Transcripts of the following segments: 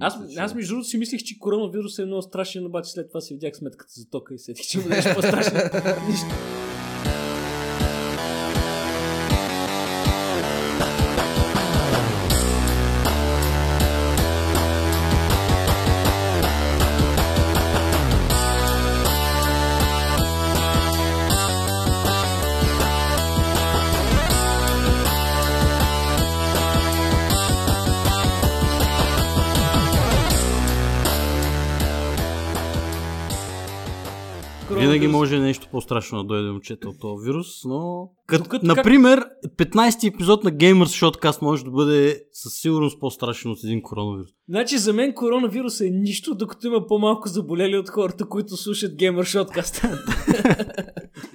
Аз, Мисля, че- аз между другото си мислих, че коронавирус е много страшен, обаче след това си видях сметката за тока и сетих, че нещо по-страшно. Нищо. Винаги може нещо по-страшно да дойде момчета от този вирус, но... Кът, Докато например, 15-ти епизод на Gamers Shotcast може да бъде със сигурност по-страшен от един коронавирус. Значи за мен коронавирус е нищо, докато има по-малко заболели от хората, които слушат Gamer Shotcast.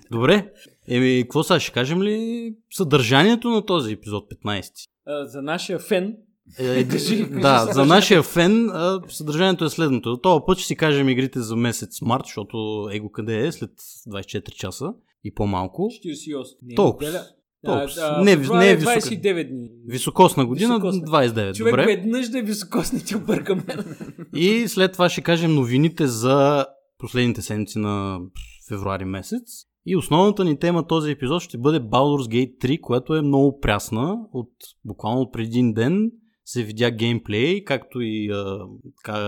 Добре, еми, какво сега ще кажем ли съдържанието на този епизод 15? А, за нашия фен, Е, Кажи, кажи да, за нашия фен а, съдържанието е следното. Този път ще си кажем игрите за месец март, защото его къде е след 24 часа и по-малко. 48. Не, Толкова. Толкова. А, а, Не, не е е висока. 29 дни. Високосна година, Високосна. 29. Човек Добре. веднъж да е високосни ти объркаме. И след това ще кажем новините за последните седмици на февруари месец. И основната ни тема този епизод ще бъде Baldur's Gate 3, която е много прясна. От буквално от преди един ден се видя геймплей, както и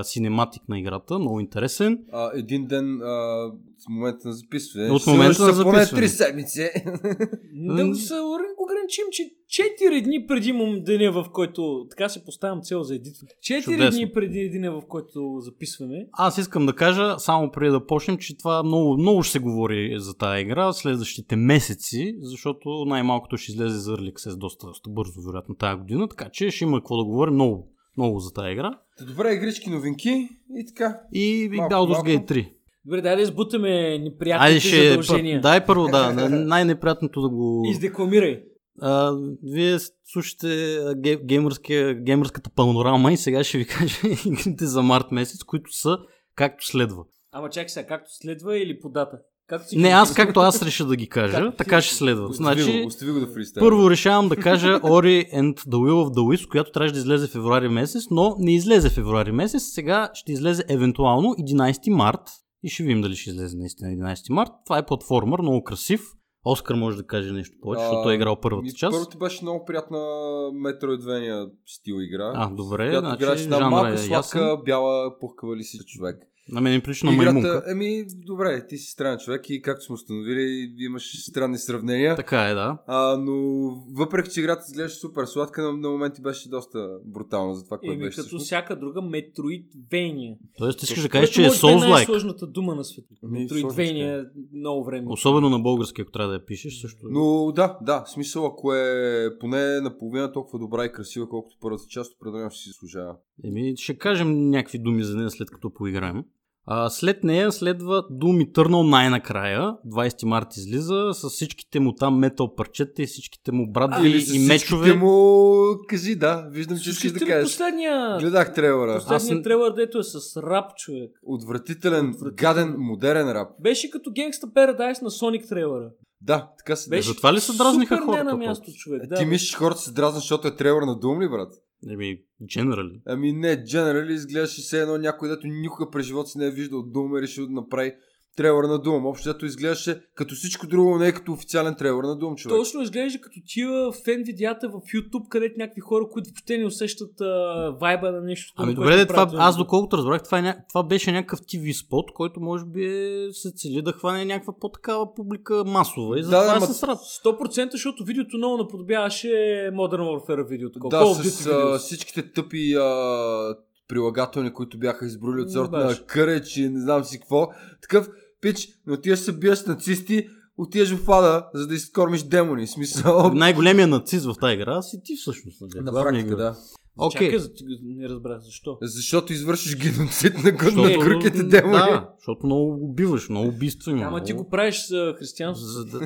синематик на играта, много интересен. А, един ден а, момента на записване. От момента на поне записване. три седмици. Да се ограничим, че 4 дни преди деня, в който... Така се поставям цел за едитване. 4 Чудесно. дни преди деня, в който записваме. Аз искам да кажа, само преди да почнем, че това много, много ще се говори за тази игра следващите месеци, защото най-малкото ще излезе за Early Access доста, доста бързо, вероятно, тази година, така че ще има какво да говорим много, много за тази игра. Добре, игрички, новинки и така. И, и Baldur's. Gate 3. Добре, дай да избутаме неприятните Айде ще... задължения. Дай първо, да, най-неприятното да го... Издекламирай. А, вие слушате геймърския, геймърската панорама и сега ще ви кажа игрите за март месец, които са както следва. Ама чакай сега, както следва или по дата? Както си Не, аз както аз реша да ги кажа, Както така ти- ще следва. Остави, Значи, го, остави го да фристайл. Първо решавам да кажа Ori and the Will of the Wisp, която трябваше да излезе февруари месец, но не излезе февруари месец. Сега ще излезе евентуално 11 март и ще видим дали ще излезе наистина 11 март. Това е платформер, много красив. Оскар може да каже нещо повече, защото е играл първата ми, част. Първото беше много приятна Metroidvania стил игра. А, добре, която значи играеш една жанра малка, е сладка, ясен. бяла, пухкава ли си човек. На мен ми прилича на маймунка. Играта, еми, добре, ти си странен човек и както сме установили, имаш странни сравнения. Така е, да. А, но въпреки, че играта изглеждаше супер сладка, на, на моменти беше доста брутална за това, което беше. като всъщност. всяка друга Metroidvania. Тоест искаш да кажеш, че е е Souls-like. най-сложната дума на света. Ами, Metroidvania много време. Особено на български, ако трябва да я пишеш, също. Но да, да, смисъл, ако е поне наполовина толкова добра и красива, колкото първата част, определено ще си заслужава. Еми, ще кажем някакви думи за нея след като поиграем. А, след нея следва Doom Eternal най-накрая. 20 март излиза с всичките му там метал парчета и всичките му бради Или с и мечове. всичките му... Кажи, да, виждам, че искаш да кажеш. последния, Гледах трейлера. последния Аз- трейлър, дето е с рап, човек. Отвратителен, Отвратителен. гаден, модерен рап. Беше като Gangsta Paradise на Sonic трейлъра. Да, така се Беше Затова ли се дразниха супер хората не на място, човек. Е, Да, Ти бе. мислиш, хората се дразнат, защото е трейлър на Doom ли, брат? Еми, generally. Ами не, Generally изглеждаше все едно някой, дето никога през живота си не е виждал Doom и решил да направи трейлър на Doom. Общо дето изглеждаше като всичко друго, не е като официален трейлър на Doom, човек. Точно изглежда като тия фен видеята в YouTube, където някакви хора, които въобще не усещат а, вайба на нещо. Ами което добре, де, това, аз доколкото разбрах, това, е ня... това беше някакъв TV спот, който може би се цели да хване някаква по-такава публика масова. И Да, затова да, ма- с рап. 100% защото видеото много наподобяваше Modern Warfare видеото. Да, с а, видеото. всичките тъпи а, прилагателни, които бяха изброили от сорта на къреч и не знам си какво. Такъв пич, но отиваш се биеш с нацисти, отиваш в ада, за да изкормиш демони. Смисъл. Най-големият нацист в тази игра си ти всъщност. нали? На практика, да. Окей. Чакай, за- не разбрах защо. Защото извършиш геноцид на, Защото- на круките демони. Да, защото много убиваш, много убийства има. Ама ти го правиш с християнство. За да...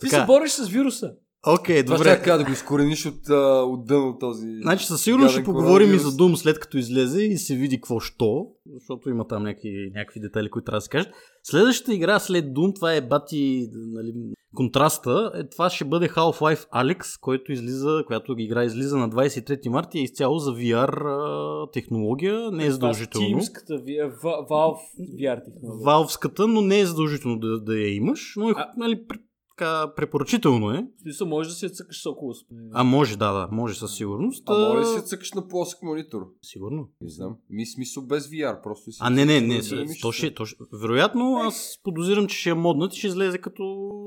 Ти Така. се бориш с вируса. Окей, Това добре. така да го изкорениш от, а, от дъно този... Значи със сигурност ще поговорим и за Doom след като излезе и се види какво що, защото има там някакви, някакви детайли, които трябва да се кажат. Следващата игра след Doom, това е бати нали, контраста, е, това ще бъде Half-Life Alex, който излиза, която игра излиза на 23 марта и е изцяло за VR а, технология, не е задължително. Тимската VR, Va- Valve VR технология. Валвската, но не е задължително да, да я имаш, но е, А- нали, така, препоръчително е. В смисъл, може да се цъкаш с около. А може, да, да, може със сигурност. А може ли А, си цъкаш на плосък монитор? Сигурно. Не знам. Ми смисъл без VR, просто си... А, не, не, не. с- на То ще, то ще, вероятно, аз подозирам, че ще е моднат и ще излезе като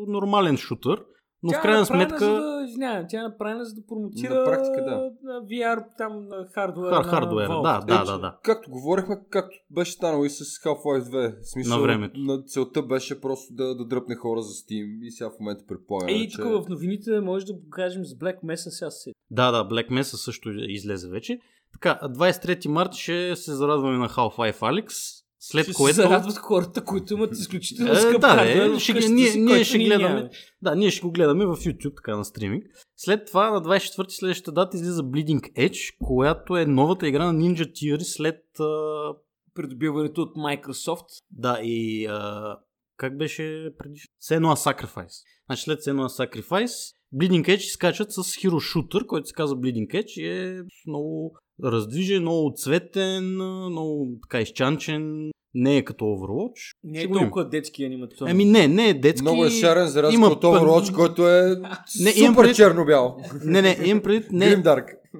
нормален шутър. Но Тя в крайна е сметка. За да, извинявам, тя е направена за да промотира На практика, да. на VR, там на хардуера. Хар, на хардуера, Valve. да, да, Е, да, да. Както говорихме, както беше станало и с Half-Life 2. В смисъл, На времето. На целта беше просто да, да дръпне хора за Steam и сега в момента предполагам, Ей, че... тук в новините може да го кажем с Black Mesa сега се. Да, да, Black Mesa също излезе вече. Така, 23 март ще се зарадваме на Half-Life Alex, след Ще което... се зарадват хората, които имат изключително Е, скъп да, хардуер е, ще, къщата ние, си, ние ще ние гледаме. Да, ние ще го гледаме в YouTube, така на стриминг. След това на 24 следващата дата излиза Bleeding Edge, която е новата игра на Ninja Theory след а, Придобиването от Microsoft. Да, и а, как беше преди? Senua Sacrifice. Значи след Senua Sacrifice, Bleeding Edge изкачат с Hero Shooter, който се казва Bleeding Edge и е много раздвижен, много цветен, много така изчанчен. Не е като Overwatch. Не е толкова детски анимационен. Ами не, не е детски. Много е шарен за разлика има от Overwatch, който е Не, супер предвид- черно-бял. Не, не, имам предвид, не.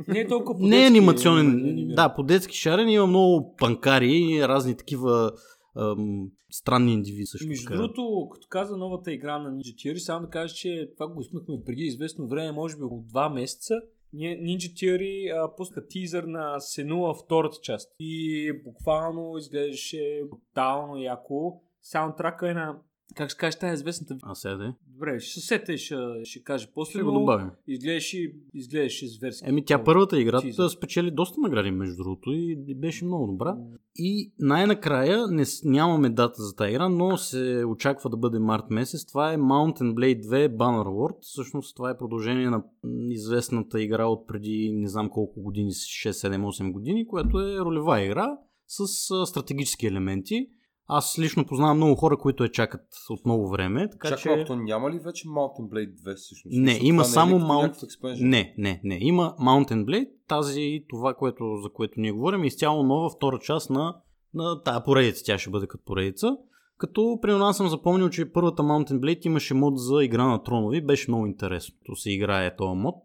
Не е толкова не е анимационен. анимиран. Да, по-детски шарен има много панкари, разни такива ам, странни индивиди също Между така. другото, като каза новата игра на Ninja Theory, само да кажа, че това го изпнахме преди известно време, може би около 2 месеца. Ninja Theory а, пуска тизър на Сенуа втората част. И буквално изглеждаше брутално яко. Саундтрака е на... Как ще кажеш, тази известната... А сега да е. Добре, ще се сета и ще, ще кажа после, Ще го добавим. изглеждаше, изглеждаше зверски. Еми тя първата игра да спечели доста награди между другото и и беше много добра. И най-накрая не, нямаме дата за тази игра, но се очаква да бъде март месец. Това е Mountain Blade 2 Banner World. Всъщност това е продължение на известната игра от преди не знам колко години, 6, 7, 8 години, която е ролева игра с стратегически елементи. Аз лично познавам много хора, които я чакат от много време, така Чакай, че... малко, няма ли вече Mountain Blade 2 всъщност? Не, Защото има само е ли като Mount-? Не, не, не. Има Mountain Blade, тази, това, което, за което ние говорим, е изцяло нова втора част на, на тая поредица. Тя ще бъде като поредица. Като, примерно, аз съм запомнил, че първата Mountain Blade имаше мод за игра на тронови. Беше много интересно. То се играе този мод.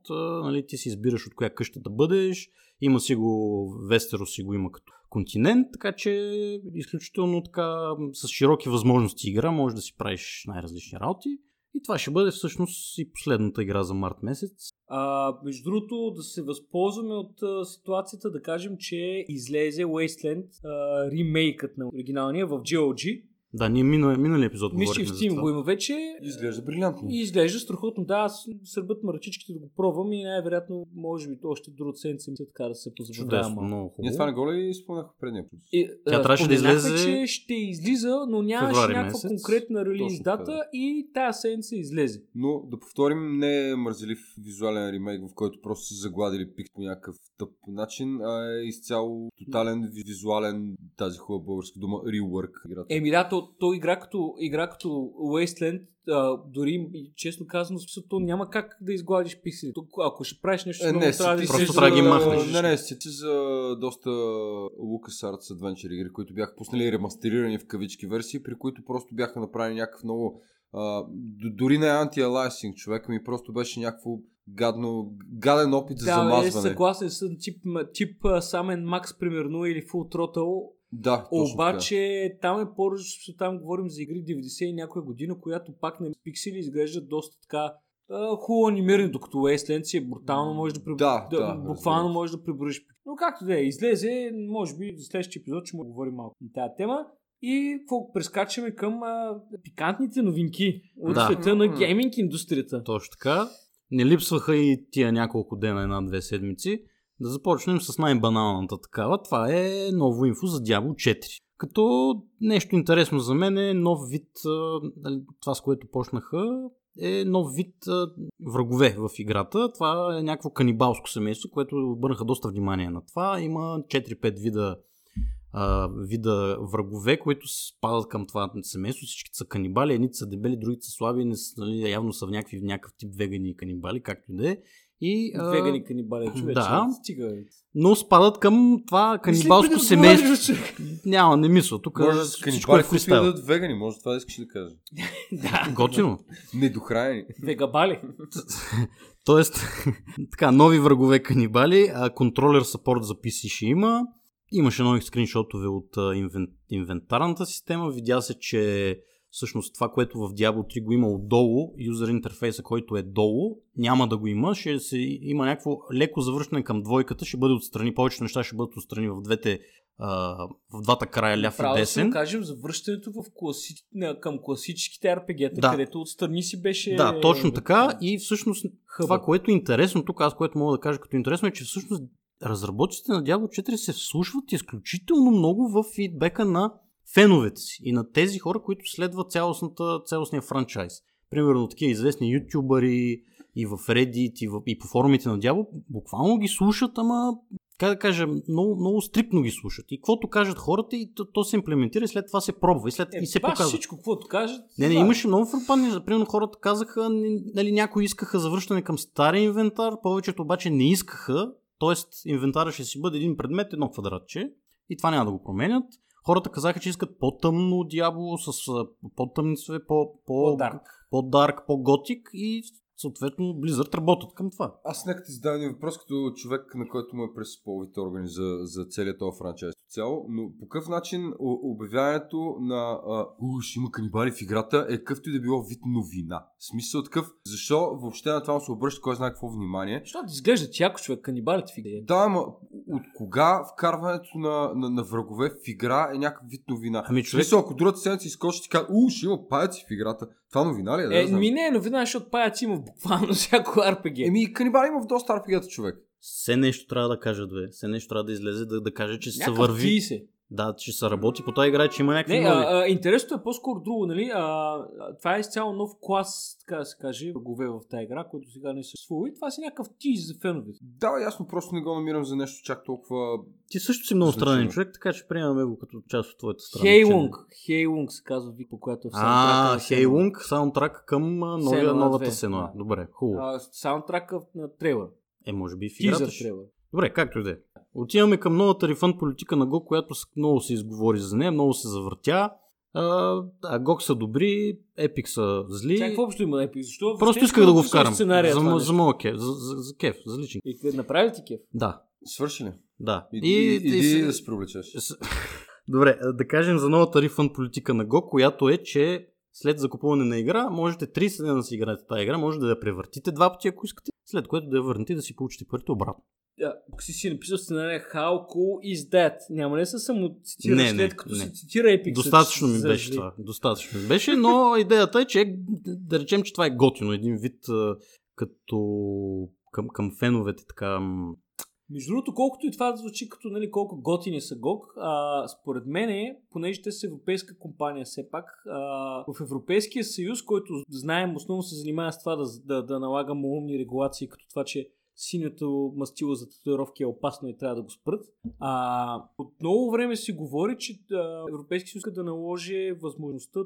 Нали, ти си избираш от коя къща да бъдеш. Има си го, Вестеро си го има като континент, така че изключително така с широки възможности игра, може да си правиш най-различни работи. И това ще бъде всъщност и последната игра за март месец. А, между другото, да се възползваме от а, ситуацията, да кажем, че излезе Wasteland а, ремейкът на оригиналния в GOG. Да, ние минали, минали епизод Мисля, че в Steam го има вече. Изглежда брилянтно. И изглежда страхотно. Да, аз сърбът мрачичките да го пробвам и най-вероятно, може би, още друга седмица мисля така да се позабавя Чудесно, много хубаво. Ние това не го ли спомнях предния път? И, Тя а, трябваше да излезе че ще излиза, но нямаше някаква месец. конкретна релиз Точно дата да. и тази седмица излезе. Но да повторим, не е мързелив визуален ремейк, в който просто са загладили пик по някакъв тъп начин, а е изцяло тотален ви- визуален, тази хубава българска дума, rework играта. Еми да, то, то игра като, игра като Wasteland, а, дори честно казано, в смисъл, то няма как да изгладиш пиксели. Тук, ако ще правиш нещо, Е, не, трябва си, да ти просто трябва да ги за- махнеш. Не, не, си ти за доста LucasArts Adventure игри, които бяха пуснали ремастерирани в кавички версии, при които просто бяха направени някакъв много... А, д- дори не анти-алайсинг човек, ми просто беше някакво гадно, гаден опит за Да, бе, замазване. съгласен съм, тип, тип а, Самен Макс, примерно, или Full Throttle. Да, точно Обаче там е по-различно, там говорим за игри 90 и някоя година, която пак на пиксели изглежда доста така а, хубаво анимирани, докато Wasteland си е брутално, може да, при... Да, да, буквално разбира може да приброиш. Но както да е, излезе, може би за следващия епизод ще му говорим малко на тази тема. И какво прескачаме към а, пикантните новинки от Да. света на гейминг индустрията. Точно така. Не липсваха и тия няколко дена, една-две седмици. Да започнем с най-баналната такава. Това е ново инфо за Diablo 4. Като нещо интересно за мен е нов вид, нали, това с което почнаха, е нов вид врагове в играта. Това е някакво канибалско семейство, което обърнаха доста внимание на това. Има 4-5 вида вида врагове, които спадат към това семейство. Всички са канибали, едните са дебели, другите са слаби, не са, нали, явно са в някакви, в някакъв тип вегани канибали, както и да е. И, а, Вегани канибали, човече. да. Стига. но спадат към това канибалско Мисли, да семейство. Няма, не мисля. Тук Може да е канибали, които фристайл. ядат вегани, може това да искаш да кажа. Да. Готино. Недохранени. Вегабали. Тоест, така, нови врагове канибали, а контролер сапорт за PC ще има. Имаше нови скриншотове от инвен, инвентарната система. Видя се, че всъщност това, което в Diablo 3 го има отдолу, юзер интерфейса, който е долу, няма да го има. Ще се, има някакво леко завръщане към двойката, ще бъде отстрани. Повечето неща ще бъдат отстрани в двете а, в двата края, ляв и Право да десен. го кажем за връщането в класи... към класическите RPG-та, Да. където отстрани си беше... Да, точно така. И всъщност Хъба. това, което е интересно тук, аз което мога да кажа като интересно е, че всъщност разработчиците на Diablo 4 се вслушват изключително много в фидбека на феновете си и на тези хора, които следват цялостната, цялостния франчайз. Примерно такива известни ютубъри и в Reddit и, в, и по форумите на Diablo буквално ги слушат, ама как да кажа, много, много стриктно ги слушат. И каквото кажат хората, и то, то се имплементира и след това се пробва и, след, Е, и се показва. всичко, каквото кажат. Не, не, да. имаше много фрапани. За примерно хората казаха, нали, някои искаха завръщане към стария инвентар, повечето обаче не искаха. Тоест, инвентара ще си бъде един предмет, едно квадратче. И това няма да го променят. Хората казаха, че искат по-тъмно дяволо, с по-тъмни цве, по, по, По-дарк. по-дарк, по-готик и съответно Blizzard работят към това. Аз нека ти задам един въпрос като човек, на който му е през половите органи за, за целият този франчайз цяло, но по какъв начин обявяването на а, у, ще има канибали в играта е какъвто и да било вид новина. В смисъл такъв, защо въобще на това му се обръща кой знае какво внимание. Защото изглеждат яко човек, канибалите в игра. Да, ама от кога вкарването на, на, на врагове в игра е някакъв вид новина? Ами, В човек- смисъл, ако другата седмица изкочи и ти кажа, ще има паяци в играта. Това новина ли е? Да, Е, знам. ми не е новина, защото паяци има буквално всяко RPG. Еми, канибали има в доста RPG-та, човек. Все нещо трябва да кажат, бе. Все нещо трябва да излезе да, да каже, че се върви. ти се. Да, че се работи по тази игра, че има някакви Не, нови. а, а, интересното е по-скоро друго, нали? А, това е изцяло нов клас, така да се каже, врагове в тази игра, който сега не съществува. И това си някакъв тиз за феновете. Да, ясно, просто не го намирам за нещо чак толкова Ти също си много странен човек, така че приемаме го като част от твоята страна. Хейлунг. Хейлунг се казва вик, по която е в саундтрака А. Хейлунг, саундтрак към новия, Сенуа новата 2, сенуа. да. Добре, хубаво. Саундтрака на трейлър. Е, може би в играта ще... Добре, както и да е. Отиваме към новата рефънд политика на GOG, която много се изговори за нея, много се завъртя. А, а GOG са добри, Epic са зли. Какво общо има Epic? Защо? Просто исках да го вкарам. Сценария, за, мо- нещо. за моя кеф, за, за, за кеф, за личен. И направи ли ти кеф? Да, свърши ли? да. Иди, и, иди се- да се привлечеш. Добре, да кажем за новата рефънд политика на GOG, която е, че след закупуване на игра, можете 30 дена да си играете тази игра, може да я превъртите два пъти, ако искате, след което да я върнете и да си получите парите обратно. Тук си си написал сценария How cool is that? Няма ли да се само цитираш Не, след като не. се цитира Epic? Достатъчно ми беше това. Достатъчно ми беше, но идеята е, че да речем, че това е готино. Един вид като към, към феновете така. Между другото, колкото и това да звучи като нали, колко готини са GOG, а, според мен е, понеже те са европейска компания все пак, а, в Европейския съюз, който знаем основно се занимава с това да, да, да налага умни регулации, като това, че синято мастило за татуировки е опасно и трябва да го спрат. А, от много време се говори, че а, Европейския съюз да наложи възможността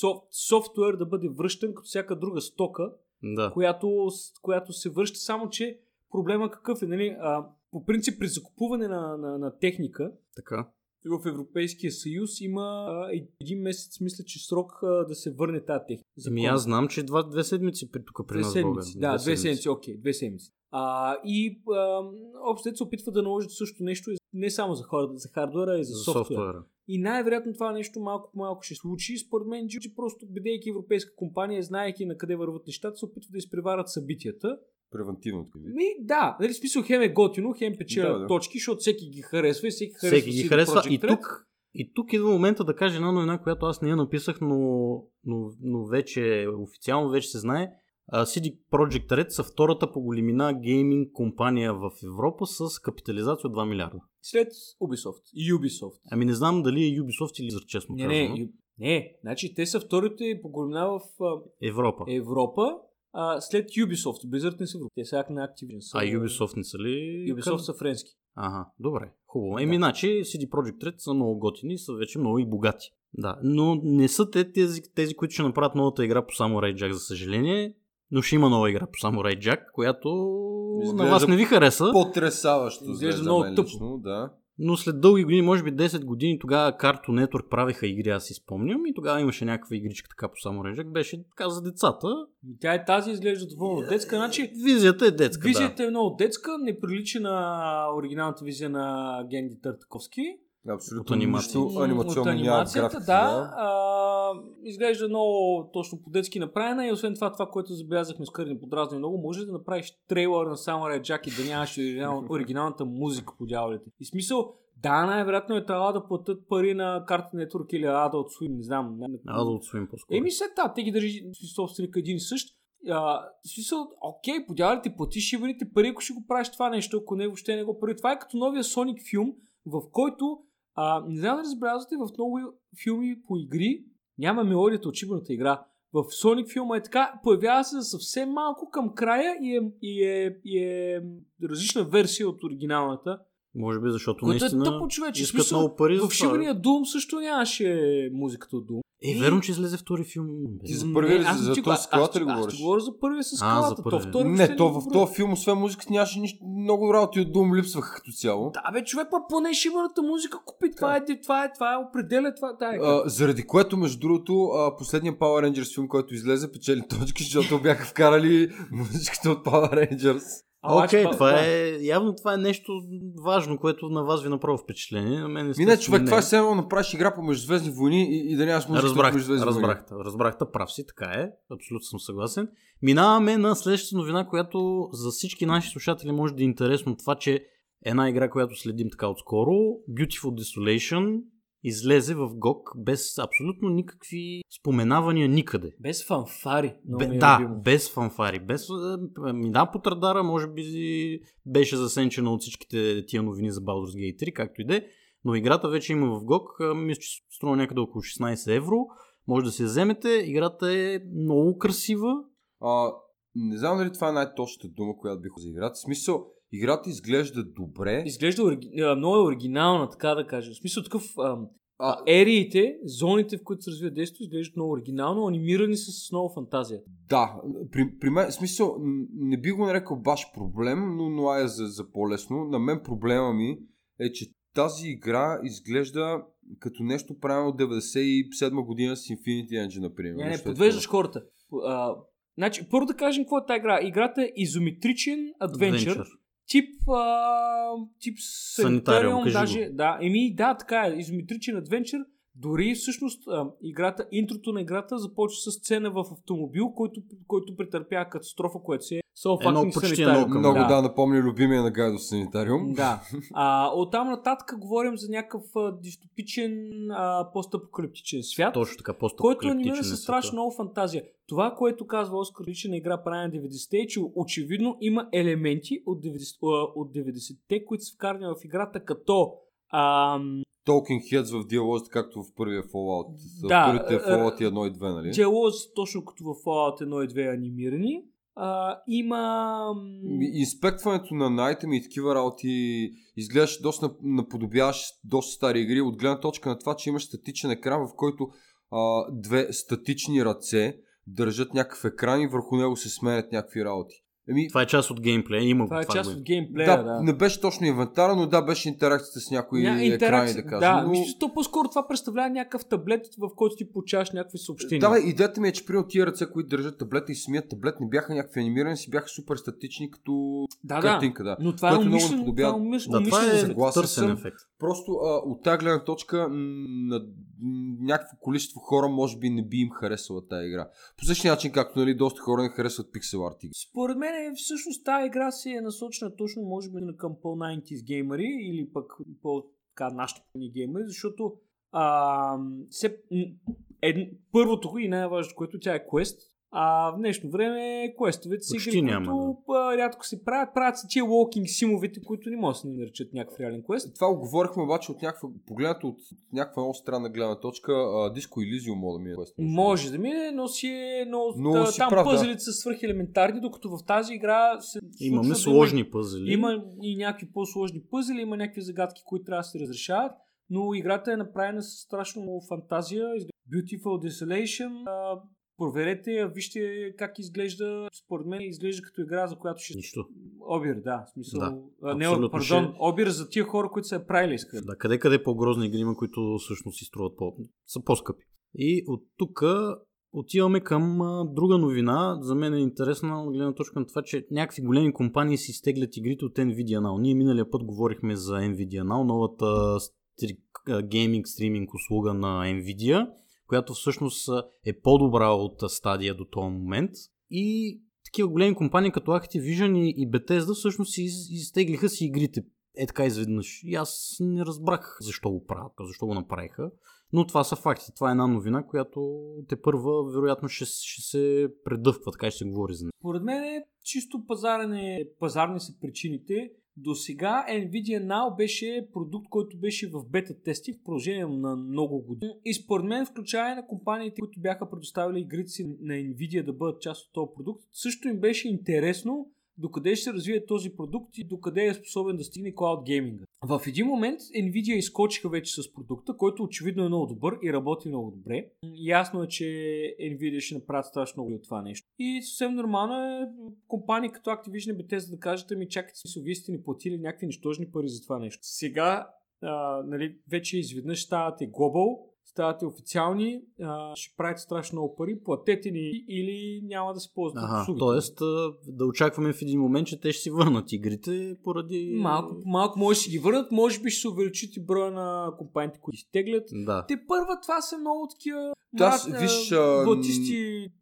софт, софтуер да бъде връщан като всяка друга стока, Да. която, която се връща, само че проблема какъв е, нали? А, по принцип при закупуване на, на, на техника Така. В Европейския съюз има а, един месец, мисля, че срок а, да се върне тази техника. Ами аз знам, че два, две седмици при, тук при Две нас седмици. Да, две седмици, окей, две седмици. А, и а, общо се опитва да наложат също нещо не само за, хора, за хардуера, а и за, За софтуера. софтуера. И най-вероятно това нещо малко по малко ще случи. Според мен, че просто бидейки европейска компания, знаеки на къде върват нещата, се опитва да изпреварат събитията. Превентивно. Ми, да, нали, смисъл хем е готино, хем печелят Да, да. точки, защото всеки ги харесва и всеки харесва. Всеки ги харесва. И тук, и тук идва момента да кажа една новина, която аз не я написах, но, но, но вече официално вече се знае. CD Projekt Red са втората по големина гейминг компания в Европа с капитализация от 2 милиарда. След Ubisoft. Ubisoft. Ами не знам дали е Ubisoft или за честно Не, казано. не, Не, значи те са вторите по големина в Европа. Европа, а, след Ubisoft. Blizzard не са Европа. Те са на Activision. Са, А Ubisoft не са ли? Ubisoft са френски. Ага, добре. Хубаво. Еми, значи CD Projekt Red са много готини, са вече много и богати. Да, но не са те тези, тези които ще направят новата игра по Samurai Jack, за съжаление. Но ще има нова игра по Samurai Jack, която Изглежда на вас не ви хареса. Потресаващо. Изглежда много тъпо. да. Но след дълги години, може би 10 години, тогава Cartoon Network правиха игри, аз си спомням. И тогава имаше някаква игричка така по Jack. Беше така за децата. Тя е тази, изглежда доволно детска. Значи, Визията е детска, визията е много детска, не прилича на оригиналната визия на Генди Търтаковски. Абсолютно От анимация. нищо анимационно От анимацията, графика. да. А, изглежда много точно по-детски направена и освен това, това, което забелязахме с Кърни подразни много, може да направиш трейлър на Samurai Jack и да нямаш оригинал, оригиналната музика по дяволите. И смисъл, да, най-вероятно е трябва да платят пари на карта Network или Adult Swim, не знам. Не, Adult Swim по-скоро. Еми след това, те ги държи собственика един и същ. А, в смисъл, окей, по дяволите платиш шибаните пари, ако ще го правиш това нещо, ако не въобще не го прави. Това е като новия Sonic филм, в който а, не знам да разбелязвате, в много филми по игри няма мелодията от шибаната игра. В Sonic филма е така, появява се за съвсем малко към края и е, и е, и е различна версия от оригиналната. Може би защото Което е наистина тъпо човече. искат Смисъл, много пари за в шибания Doom също нямаше музиката от Doom. Е, верно, че излезе втори филм. Ти за първия ли аз за не този с скалата аз- ли аз говориш? ти говоря за първия с А, скалата. за То втори Не, то в този филм, освен музиката, нямаше нищо, много работи от Doom липсваха като цяло. Да, бе, човек, па поне шибаната музика купи. Това е, това е, това е, определя това. Да, е. А, заради което, между другото, а, последния Power Rangers филм, който излезе, печели точки, защото бяха вкарали музиката от Power Rangers. Окей, обаче, това да. е, явно това е нещо важно, което на вас ви направи впечатление. На мен Ми не, естествено човек, това е все едно направиш игра по Междузвездни войни и, и да нямаш музика от Разбрахте, разбрахте, прав си, така е. Абсолютно съм съгласен. Минаваме на следващата новина, която за всички наши слушатели може да е интересно това, че една игра, която следим така отскоро, Beautiful Desolation, излезе в GOG без абсолютно никакви споменавания никъде. Без фанфари. Бе, ми е да, любимо. без фанфари. Без, е, мина под радара, може би беше засенчена от всичките тия новини за Baldur's Gate 3, както и де. Но играта вече има в GOG. Мисля, че струва някъде около 16 евро. Може да се вземете. Играта е много красива. А, не знам дали това е най-точната дума, която бих за играта. В смисъл, играта изглежда добре. Изглежда а, много е оригинална, така да кажа. В смисъл такъв... ам, А, ериите, зоните, в които се развива действието, изглеждат много оригинално, анимирани са с много фантазия. Да, при, при мен, смисъл, не би го нарекал баш проблем, но, но е за, за по-лесно. На мен проблема ми е, че тази игра изглежда като нещо правено от 97 година с Infinity Engine, например. Не, не, е подвеждаш такова. хората. А, значи, първо да кажем какво е тази игра. Играта е изометричен адвенчър. Тип, а, тип Санитариум, даже. Да, еми да, така е. Изометричен адвенчър. Дори всъщност а, играта, интрото на играта започва с сцена в автомобил, който, който претърпя катастрофа, което си е so Едно почти едно към Много да, да. напомня любимия на Гайдо Санитариум. Да. А, оттам нататък говорим за някакъв дистопичен, а, постапокалиптичен свят, Точно така, който е постапокалиптичен анимиран е с света. страшно много фантазия. Това, което казва Оскар лична игра правена на 90-те, е, че очевидно има елементи от 90, а, от 90-те, които са вкарани в играта като ам, Talking Heads в диалозите, както в първия Fallout. Да, в първите Fallout 1 и 2, нали? диалози, точно като в Fallout 1 и 2 анимирани. А, има... Инспектването на, на айтеми и такива работи изглеждаш доста нап- наподобяваш доста стари игри от гледна точка на това, че имаш статичен екран, в който а, две статични ръце държат някакъв екран и върху него се сменят някакви работи. Еми, Това е част от геймплея. Има това е го част го от геймплея, да, да. не беше точно инвентара, но да, беше интеракцията с някои Ня- екрани, да кажем. Да, но... мисля, то по-скоро това представлява някакъв таблет, в който ти получаваш някакви съобщения. Да, идеята ми е, че при тия ръце, които държат таблета и самият таблет не бяха някакви анимирани, си бяха супер статични като да, да. картинка. Да. Но това е много умишлено. наподобява- Това е умиш- Да, това умишлено е за- съгласен търсен съм. ефект. Просто а, от тази гледна точка на някакво количество хора може би не би им харесала тази игра. По същия начин, както нали, доста хора не харесват пиксел арт. Според мен е, всъщност тази игра си е насочена точно може би към по-90s геймери или пък по така нашите пълни геймери, защото а, се, ед, първото и най-важното, което тя е квест, А в днешно време квестовете Почти игри, няма, които а, рядко се правят. Правят се тия walking симовете, които не могат да се наречат някакъв реален квест. Това го говорихме обаче от някаква, погледнато от някаква много странна гледна точка, Диско Elysium мога да ми е. Може да мине, но си е... Но, Но та, си там прав, да. пъзелите са свръхелементарни, докато в тази игра се Имаме случва да има- сложни пъзели. Има и някакви по-сложни пъзели, има някакви загадки, които трябва да се разрешават, но играта е направена с страшно много фантазия. Beautiful Desolation. Проверете я, вижте как изглежда. Според мен изглежда като игра, за която ще... Нищо. Обир, да. Смисъл... Да, а, не, абсолютно пардон, ще- обир за тия хора, които са я правили. Искат. Да, къде къде по-грозни игри има, които всъщност си струват по- са по-скъпи. И от тук отиваме към а, друга новина. За мен е интересна от гледна точка на това, че някакви големи компании си изтеглят игрите от Nvidia Now. Ние миналия път говорихме за Nvidia Now, новата стри... гейминг стриминг услуга на Nvidia, която всъщност е по-добра от стадия до този момент. И такива големи компании като Activision и, Bethesda всъщност из, изтеглиха си игрите е така изведнъж. И аз не разбрах защо го правят, защо го направиха. Но това са факти. Това е една новина, която те първа вероятно ще, ще се предъвква, така ще се говори за нея. Според мен е чисто пазарен е, пазарни са причините. До сега Nvidia Now беше продукт, който беше в бета тести в продължение на много години. И според мен, включая на компаниите, които бяха предоставили игрите си на Nvidia да бъдат част от този продукт, също им беше интересно докъде ще се развие този продукт и докъде е способен да стигне клауд гейминга. В един момент Nvidia изкочиха вече с продукта, който очевидно е много добър и работи много добре. Ясно е, че Nvidia ще направят страшно много от това нещо. И съвсем нормално е компании като Activision и Bethesda да кажат, ами чакайте се, вие сте ни платили някакви нищожни пари за това нещо. Сега, а, нали, вече изведнъж ставате global, ставате официални, а, ще правите страшно много пари, платете ни или няма да се ползват от Ага, услугите. тоест да очакваме в един момент, че те ще си върнат игрите поради... Малко, малко може да си ги върнат, може би ще се увеличат и броя на компаниите, които изтеглят. Да. Те първа това са много такива Да, мрак, с- а, виж, а,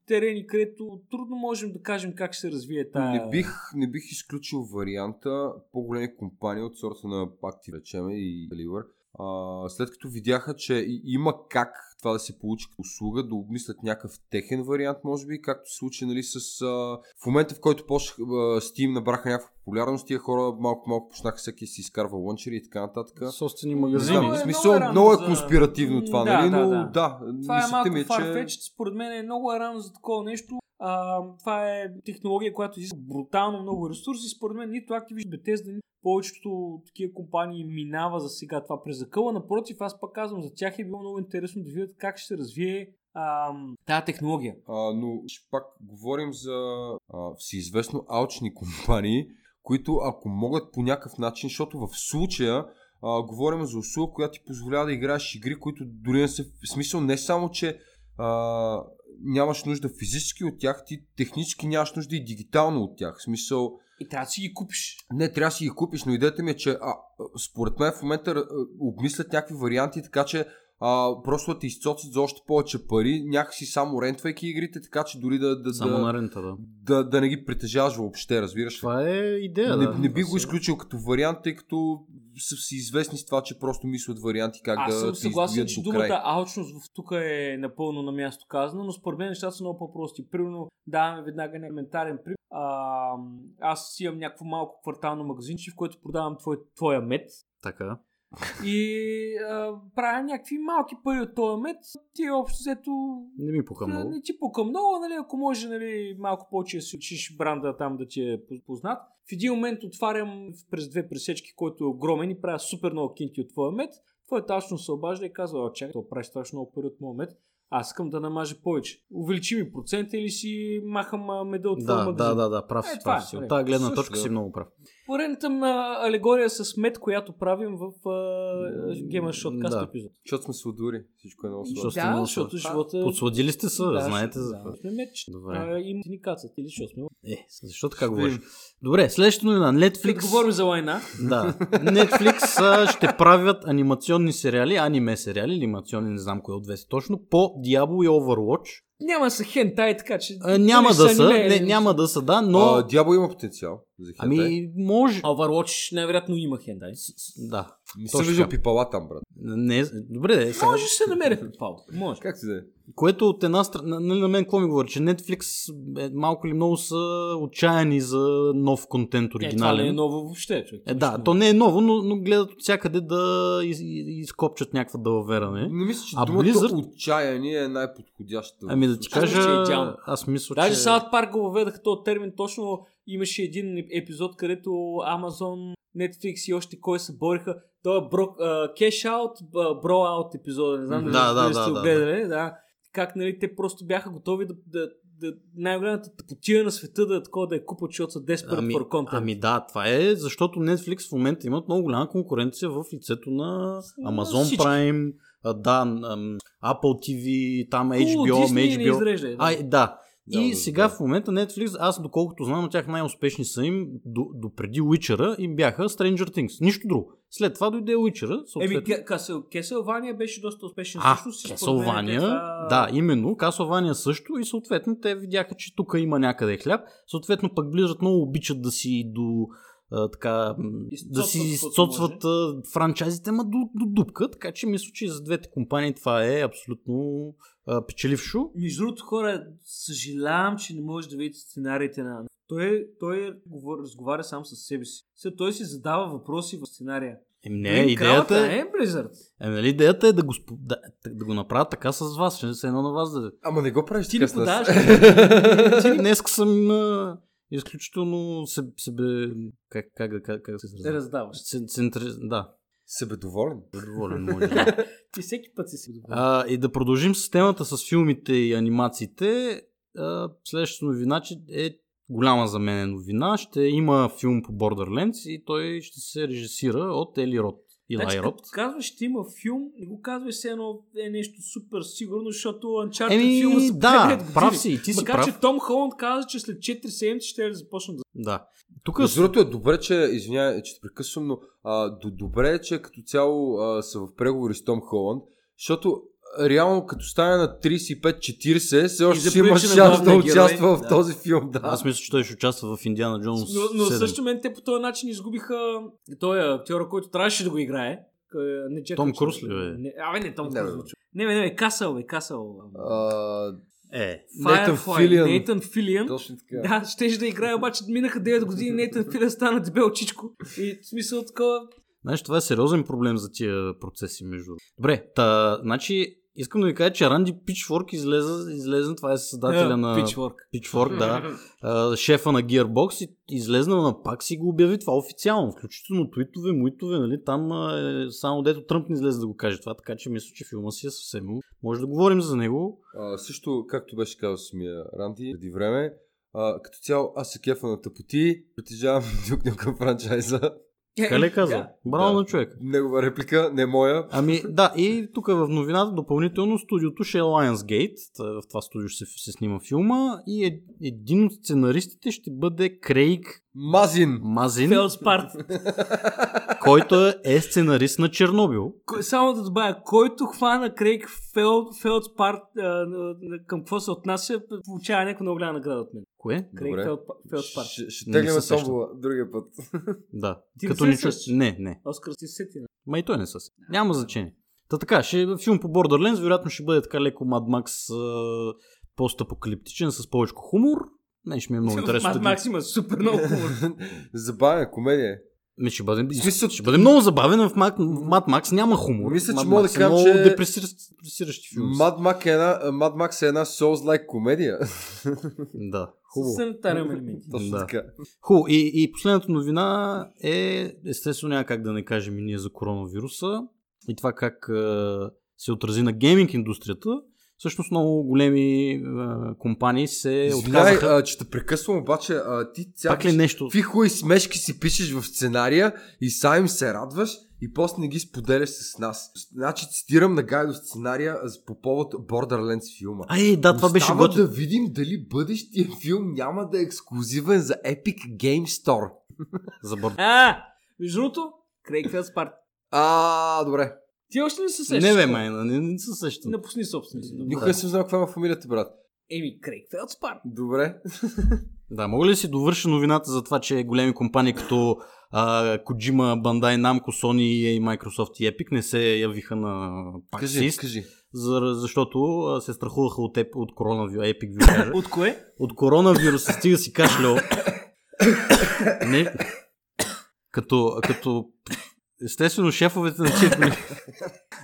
терени, където трудно можем да кажем как ще се развие тая... Не бих, не бих изключил варианта по-големи компании от сорта на Active, речеме, и Deliver, а, след като видяха, че има как това да се получи като услуга, да обмислят някакъв техен вариант, може би, както се случи нали, с... А, в момента, в който почнах, Steam набраха някаква популярност, тия хора малко-малко почнаха всеки си изкарва лончери и така нататък. Собствени Не магазини. знам, Много в е- смисъл, много е много е за- конспиративно това, Да, нали? да, Но да. да, Това е малко ми, че... според мен е много е рано за такова нещо. А, това е технология, която изисква брутално много ресурси. Според мен нито Activision, Bethesda, нито повечето такива компании минава за сега това през закъла. Напротив, аз пак казвам, за тях е било много интересно да видят как ще се развие тази технология. А, но ще пак говорим за а, всеизвестно алчни компании, които ако могат по някакъв начин, защото в случая а, говорим за услуга, която ти позволява да играеш игри, които дори не са в смисъл не само, че а, нямаш нужда физически от тях, ти технически нямаш нужда и дигитално от тях. В смисъл, И трябва да си ги купиш. не, трябва да си ги купиш, но идеята ми е, че а, според мен в момента обмислят някакви варианти, така че а, просто да те изцоцат за още повече пари, някакси само рентвайки игрите, така че дори да, да, Само да, на рента, да. да, да не ги притежаваш въобще, разбираш ли? Това е идея, не, да. не Да го изключил като вариант, тъй като са си известни с това, че просто мислят варианти как Аз да съм съгласен, че думата алчност в тук е напълно на място казано, но според мен нещата са много по-прости. Примерно, даваме веднага елементарен пример. А, аз си имам някакво малко квартално магазинче, в което продавам твой, твоя мед. Така. И а, правя някакви малки пари от този мед. Ти общо взето Не ми пука много. не ти пука много, нали, ако може нали, малко повече да си учиш бранда там да ти е познат. В един момент отварям през две пресечки, който е огромен и правя супер много кинти от твоя мед. Твоя точно се обажда и казва, чакай, то прави страшно много пари от моя мед. Аз искам да намажа повече. Увеличи ми процента или си махам меда от Да, да, да, да, прав Е, си, прав е, си. От тази гледна точка да. си много прав. Поредната на алегория с мед, която правим в uh, Gamer Shotcast Да. епизод. Защото сме се отдури. Всичко е много сте Да, много защото живота... Подсладили сте се, Да, знаете да, за да, това. сме мечи. Добре. А, им ни кацат или що сме. Е, защо така говориш? Добре, следващото новина. Клик. Netflix. говорим за лайна. Да. Netflix ще правят анимационни сериали, аниме сериали, анимационни, не знам кое от две точно, по Diablo и Overwatch. Няма са хентай, така че... А, няма да са, аниме, не, няма да са, да, но... А, Дявол има потенциал. За хентай. Ами, може. Overwatch най-вероятно има хентай. С- с- Да. Точно виждал пипала там, брат. Не, добре, де, сега. Може да се намери пипал. Може. Как ти да е? Което от една страна, нали на мен какво ми говори, че Netflix е, малко или много са отчаяни за нов контент Е, това оригинален. не е ново въобще, човек. Е, да, то не е ново, но, но гледат от всякъде да из, из, изкопчат някаква дълвера, не? Не мисля, че А думата Blizzard- отчаяние е най-подходящата. Ами да ти мисля, кажа, че е идеално. аз мисля, Даже че... Саут Парк го въведаха този термин. Точно имаше един епизод, където Amazon, Netflix и още кой се бориха. Той е бро, uh, Cash Out, uh, Bro Out епизода. Не знам Да, да, да, сте да, гледали. Да. Как нали, те просто бяха готови да, да, да най-голямата тъпотия на света да е такова да я купат, защото са desperate Ами, for content. ами да, това е защото Netflix в момента имат много голяма конкуренция в лицето на Amazon всички. Prime, да, Apple TV, там HBO, Disney не HBO. изреждай. Ай, да. Да, И да, сега да. в момента Netflix, аз доколкото знам, от тях най-успешни са им до, до преди Witcher им бяха Stranger Things. Нищо друго. След това дойде Witcher, Еми, съответно. Ке- Касел, Кеселвания беше доста успешен. А, мен Кеселвания, това- да, именно, Касълвания също и съответно те видяха, че тук има някъде хляб. Съответно пък Blizzard много обичат да си до а, така, м, да си Изцоцват изцоцват франчайзите, ма до, до дупка, така че мисля, че за двете компании това е абсолютно а, печелившо. Между другото, хора, съжалявам, че не може да видите сценариите на... Той, той говор, разговаря сам с себе си. Сега той си задава въпроси в сценария. Еми, не, Блин, идеята е, е Blizzard. е, нали, идеята е да го, спо- да, да го направят така с вас, че се едно на вас да... Ама не го правиш Ти така нас. подаваш? Днес съм а, изключително себе, себе как, как, да- как, как се Се изразя? раздаваш. Цен- Центри... Да, Себедоволен. доволен може. да. Ти всеки път си си доволен. А, и да продължим с темата с филмите и анимациите. А, следващата новина че е голяма за мен новина. Ще има филм по Borderlands и той ще се режисира от Ели Рот. Илай Значи, като казваш, ще има филм, не го казваш все едно е нещо супер сигурно, защото Uncharted Еми, филма са да, прав си, и ти си Макар, прав. че Том Холанд каза, че след 4 седмици ще да започнат да... Да. Тук Между другото е добре, че, извинявай, че те прекъсвам, но а, до, добре е, че като цяло а, са в преговори с Том Холанд, защото реално като стане на 35-40, все още ще има шанс да участва в Да. този филм. Да. аз мисля, че той ще участва в Индиана Джонс Но, но 7. също мен те по този начин изгубиха той актьора, който трябваше да го играе. К- Не, чакай, Том Круз ли, бе? Не, абе, не, Том Не, Круз. Не, не, не, Касъл, бе, Касъл. А, Е, Нейтън Филиан. Нейтан Филиан. точно така. Да, щеше да играе, обаче минаха 9 години, Нейтан Филиан стана дебел чичко. И в смисъл такова... Знаеш, това е сериозен проблем за тия процеси между. Добре, та, значи, искам да ви кажа, че Ранди Пичфорк излезе, излезе това е създателя на Pitchfork. Pitchfork, да, а, шефа на Gearbox и излезна на пак си го обяви това официално, включително твитове, муитове, нали, там а, е, само дето Тръмп не излезе да го каже това, така че мисля, че филма си е съвсем, може да говорим за него. А, също, както беше казал самия Ранди преди време, а, като цяло аз се кефа на тъпоти, притежавам Duke Nukem франчайза. Е каза? Да. Браво Да. на човек. Негова реплика, не моя. Ами да, и тук в новината допълнително студиото ще е Lionsgate, в това студио ще се, се снима филма и е, един от сценаристите ще бъде Крейг Мазин! Мазин, Фелспарт. който е сценарист на Чернобил. Кой- Само да добавя, който хвана Крейг Фел, Фелдспарт, към какво се отнася, получава някаква много голяма награда от мен. Кое? Крейг Фелдспарт. Ще, ще Не теглим томбола другия път. Да. Ти не Като се ни чу... сещаш? Не, не. Оскар си сети. Ма и той не са. се. Няма значение. Та така, ще е филм по Borderlands, вероятно ще бъде така леко Mad Max постапокалиптичен с повече хумор. Не, ще ми е много интересно. Мад ги- Макс има супер много хумор. Забавя, комедия. е. Ми, ще, бъде, смисъл- ще бъде много забавен. В Mad, в Mad Max няма хумор. Мисля, че Mad мога да кажа, е много че- депресиращ, депресиращи филми. са. Mad Max е една, Mad Max е една Souls-like комедия. Да, хубаво. санитарен елементи. Точно Да. така. Хубаво. И, и последната новина е, естествено няма как да не кажем и ние за коронавируса и това как а, се отрази на гейминг индустрията. Всъщност много големи а, компании се Извинявай, отказаха. а, че те прекъсвам, обаче а, ти цял Пак ли нещо? какви хубави смешки си пишеш в сценария и сам им се радваш и после не ги споделяш с нас. Значи цитирам на Гайдо сценария по повод Borderlands филма. Ай, да, това беше Остава готино. да видим дали бъдещия филм няма да е ексклюзивен за Epic Game Store. За бър... А, между другото, Крейг Фелдспарт. А, добре. Ти още не се сещаш? Не бе, майна, не, не се сещам. Напусни собствения си. Никога не съм знал каква е фамилията, брат. Еми, Крейг Фелдспарт. Добре. Да, мога ли да си довърша новината за това, че големи компании като а, Kojima, Bandai Namco, Sony, EA, Microsoft и Epic не се явиха на Кажи, Paxist, кажи. за, защото а, се страхуваха от, еп, от коронавирус. Epic ви кажа. От кое? от коронавируса стига си кашлял. Не, като, като естествено шефовете на чието...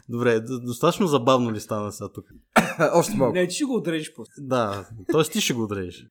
Добре, достатъчно забавно ли стана сега тук? Още малко. Не, ти ще го отрежеш после. Да, т.е. ти ще го отрежеш.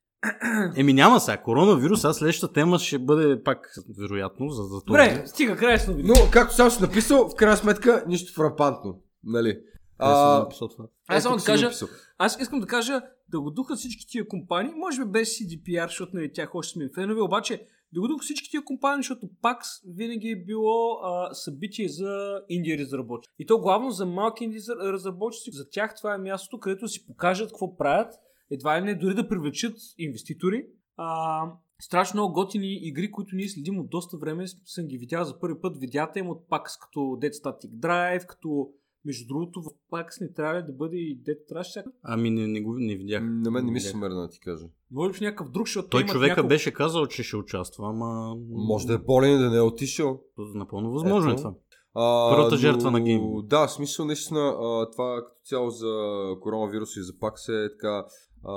Еми няма сега, коронавирус, а следващата тема ще бъде пак, вероятно, за, за това. Добре, стига, край с. Но, както сам си написал, в крайна сметка, нищо фрапантно. Нали? Съм А, написал това? Аз само ето, да кажа, аз искам да кажа да го духат всички тия компании, може би без CDPR, защото нали, тях още сме фенове, обаче духат всички тия компании, защото PAX винаги е било а, събитие за инди разработчици. И то главно за малки инди разработчици. За тях това е мястото, където си покажат какво правят, едва ли не дори да привлечат инвеститори. А, страшно много готини игри, които ние следим от доста време, съм ги видял за първи път. Видята им от PAX като Dead Static Drive, като между другото, в PAX не трябва да бъде и Trash всяка? Ами не, не, го, не видях. На мен не ми се мърна да ти кажа. Може би в някакъв друг, защото Той човека няколко... беше казал, че ще участва, ама... Може да е болен да не е отишъл. Напълно възможно е това. А, Първата жертва на гейм. Да, смисъл наистина а, това като цяло за коронавирус и за пак се е така а,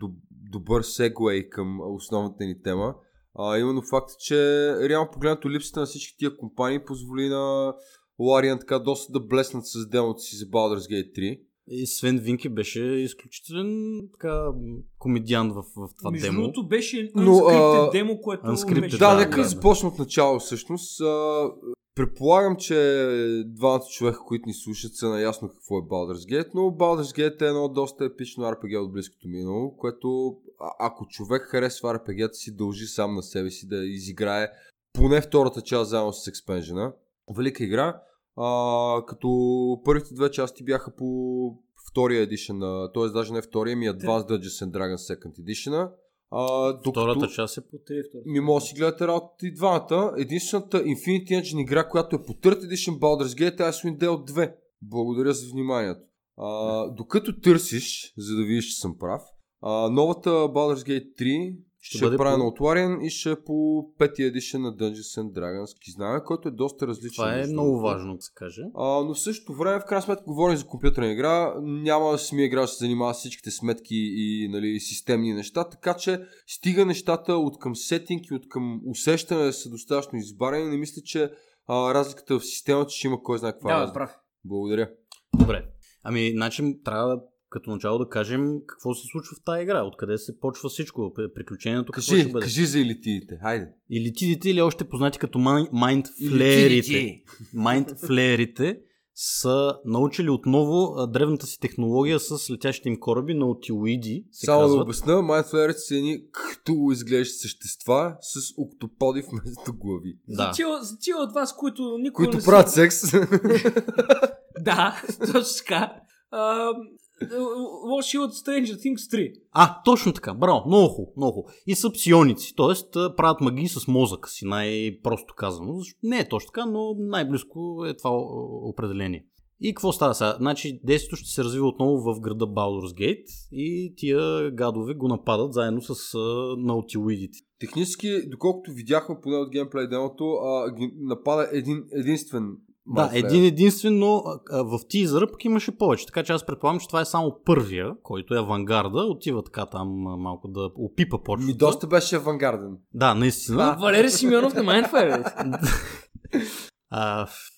доб- добър сегвей към основната ни тема. А, именно факт, че реално погледнато липсата на всички тия компании позволи на Larian така доста да блеснат с демото си за Baldur's Gate 3. И Свен Винки беше изключителен така, комедиан в, в това Между демо. другото беше Но, а, демо, което... unscripted, беше- Да, Да, нека да, да, да. започна от начало всъщност. А, предполагам, че двамата човека, които ни слушат, са наясно какво е Baldur's Gate, но Baldur's Gate е едно доста епично RPG от близкото минало, което а- ако човек харесва RPG-та си, дължи сам на себе си да изиграе поне втората част заедно с експенжена. Велика игра, а, като първите две части бяха по втория едишън, т.е. даже не втория, ми Advanced Dungeons and Dragons Second Edition. А, докато... Втората част е по Три, втори. Ми може да си гледате работата и двамата. Единствената Infinity Engine игра, която е по Third Edition Baldur's Gate е Icewind Dale 2. Благодаря за вниманието. А, докато търсиш, за да видиш, че съм прав, а, новата Baldur's Gate 3 ще, Ще е бъде правена по- от Larian и ще е по петия едишън на Dungeons and Dragons Кизнаме, който е доста различен. Това е между много важно да се каже. А, но в същото време, в крайна сметка, говорим за компютърна игра. Няма самия играч да се занимава с всичките сметки и нали, системни неща, така че стига нещата от към сетинг и от към усещане да са достатъчно избарени. Не мисля, че а, разликата в системата ще има кой знае каква Да, разлика. прав. Благодаря. Добре. Ами, значи, трябва да, като начало да кажем какво се случва в тази игра. Откъде се почва всичко. При- Приключението какво ще Кажи, бъде. кажи за елитидите. Хайде. Илитидите или още познати като май- майндфлеерите. Майндфлеерите са научили отново древната си технология с летящите им кораби на отилоиди, Само да казват. обясна, Mindflayerите са едни като изглеждащи същества с октоподи вместо глави. Да. За, тия, за тия от вас, които никога Които не правят са... секс. Да, точно така. Лоши от Stranger Things 3. А, точно така. Браво. Много хубаво. Много хубаво. И са псионици. Т.е. правят магии с мозъка си, най-просто казано. Не е точно така, но най-близко е това определение. И какво става сега? Значи действието ще се развива отново в града Baldur's Gate и тия гадове го нападат заедно с а, наутилоидите. Технически, доколкото видяхме поне от геймплей демото, а, ги напада един единствен Да, един единствен, но а, а, в тизъра пък имаше повече. Така че аз предполагам, че това е само първия, който е авангарда. Отива така там малко да опипа почвата. Ми доста беше авангарден. Да, наистина. Валери Симеонов на Mindfire. А, в-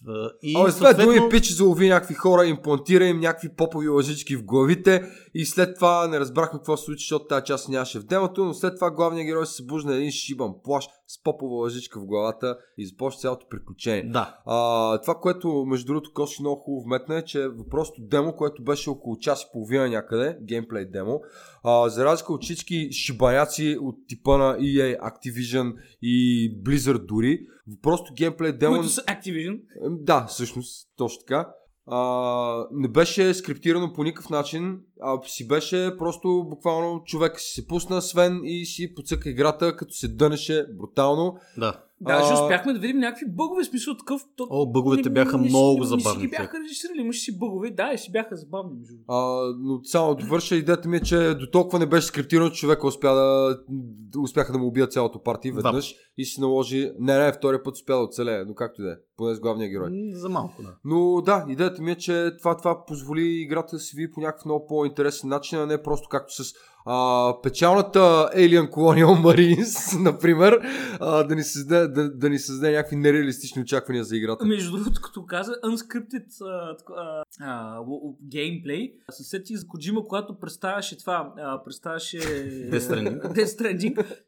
и А, с две съответно- думи пичи залови някакви хора, имплантира им някакви попови лъжички в главите и след това не разбрахме какво се случи, защото тази част нямаше в демото, но след това главният герой се събужда на един шибан плаш с попова лъжичка в главата и започва цялото приключение. Да, А, това, което между другото Коси много хубаво вметна е, че въпросното демо, което беше около час и половина някъде, геймплей демо, а, за разлика от всички шибаняци от типа на EA, Activision и Blizzard дори, въпросното геймплей демо... които са Activision. Да, всъщност, точно така. А, не беше скриптирано по никакъв начин а, си беше просто буквално човек си се пусна Свен и си подсъка играта, като се дънеше брутално. Да. Даже А, успяхме да видим някакви бъгове, смисъл такъв. То... О, бъговете не- бяха не много Не забавни. си ги бяха режисирали, имаше си бъгове. Да, и си бяха забавни. А, но само да довърша идеята ми е, че до толкова не беше скриптирано, че човека успя да, да успяха да му убият цялото парти веднъж и си наложи. Не, не, втория път успя да оцелее, но както и да е, поне с главния герой. За малко, да. Но да, идеята ми е, че това, това позволи играта да се види по някакъв много по-интересен начин, а не просто както с а, печалната Alien Colonial Marines, например, а, да, ни създаде, да, да ни създаде някакви нереалистични очаквания за играта. Между другото, като каза unscripted а, а, геймплей, се сетих за Коджима, когато представяше това, а, представяше Death Stranding. Death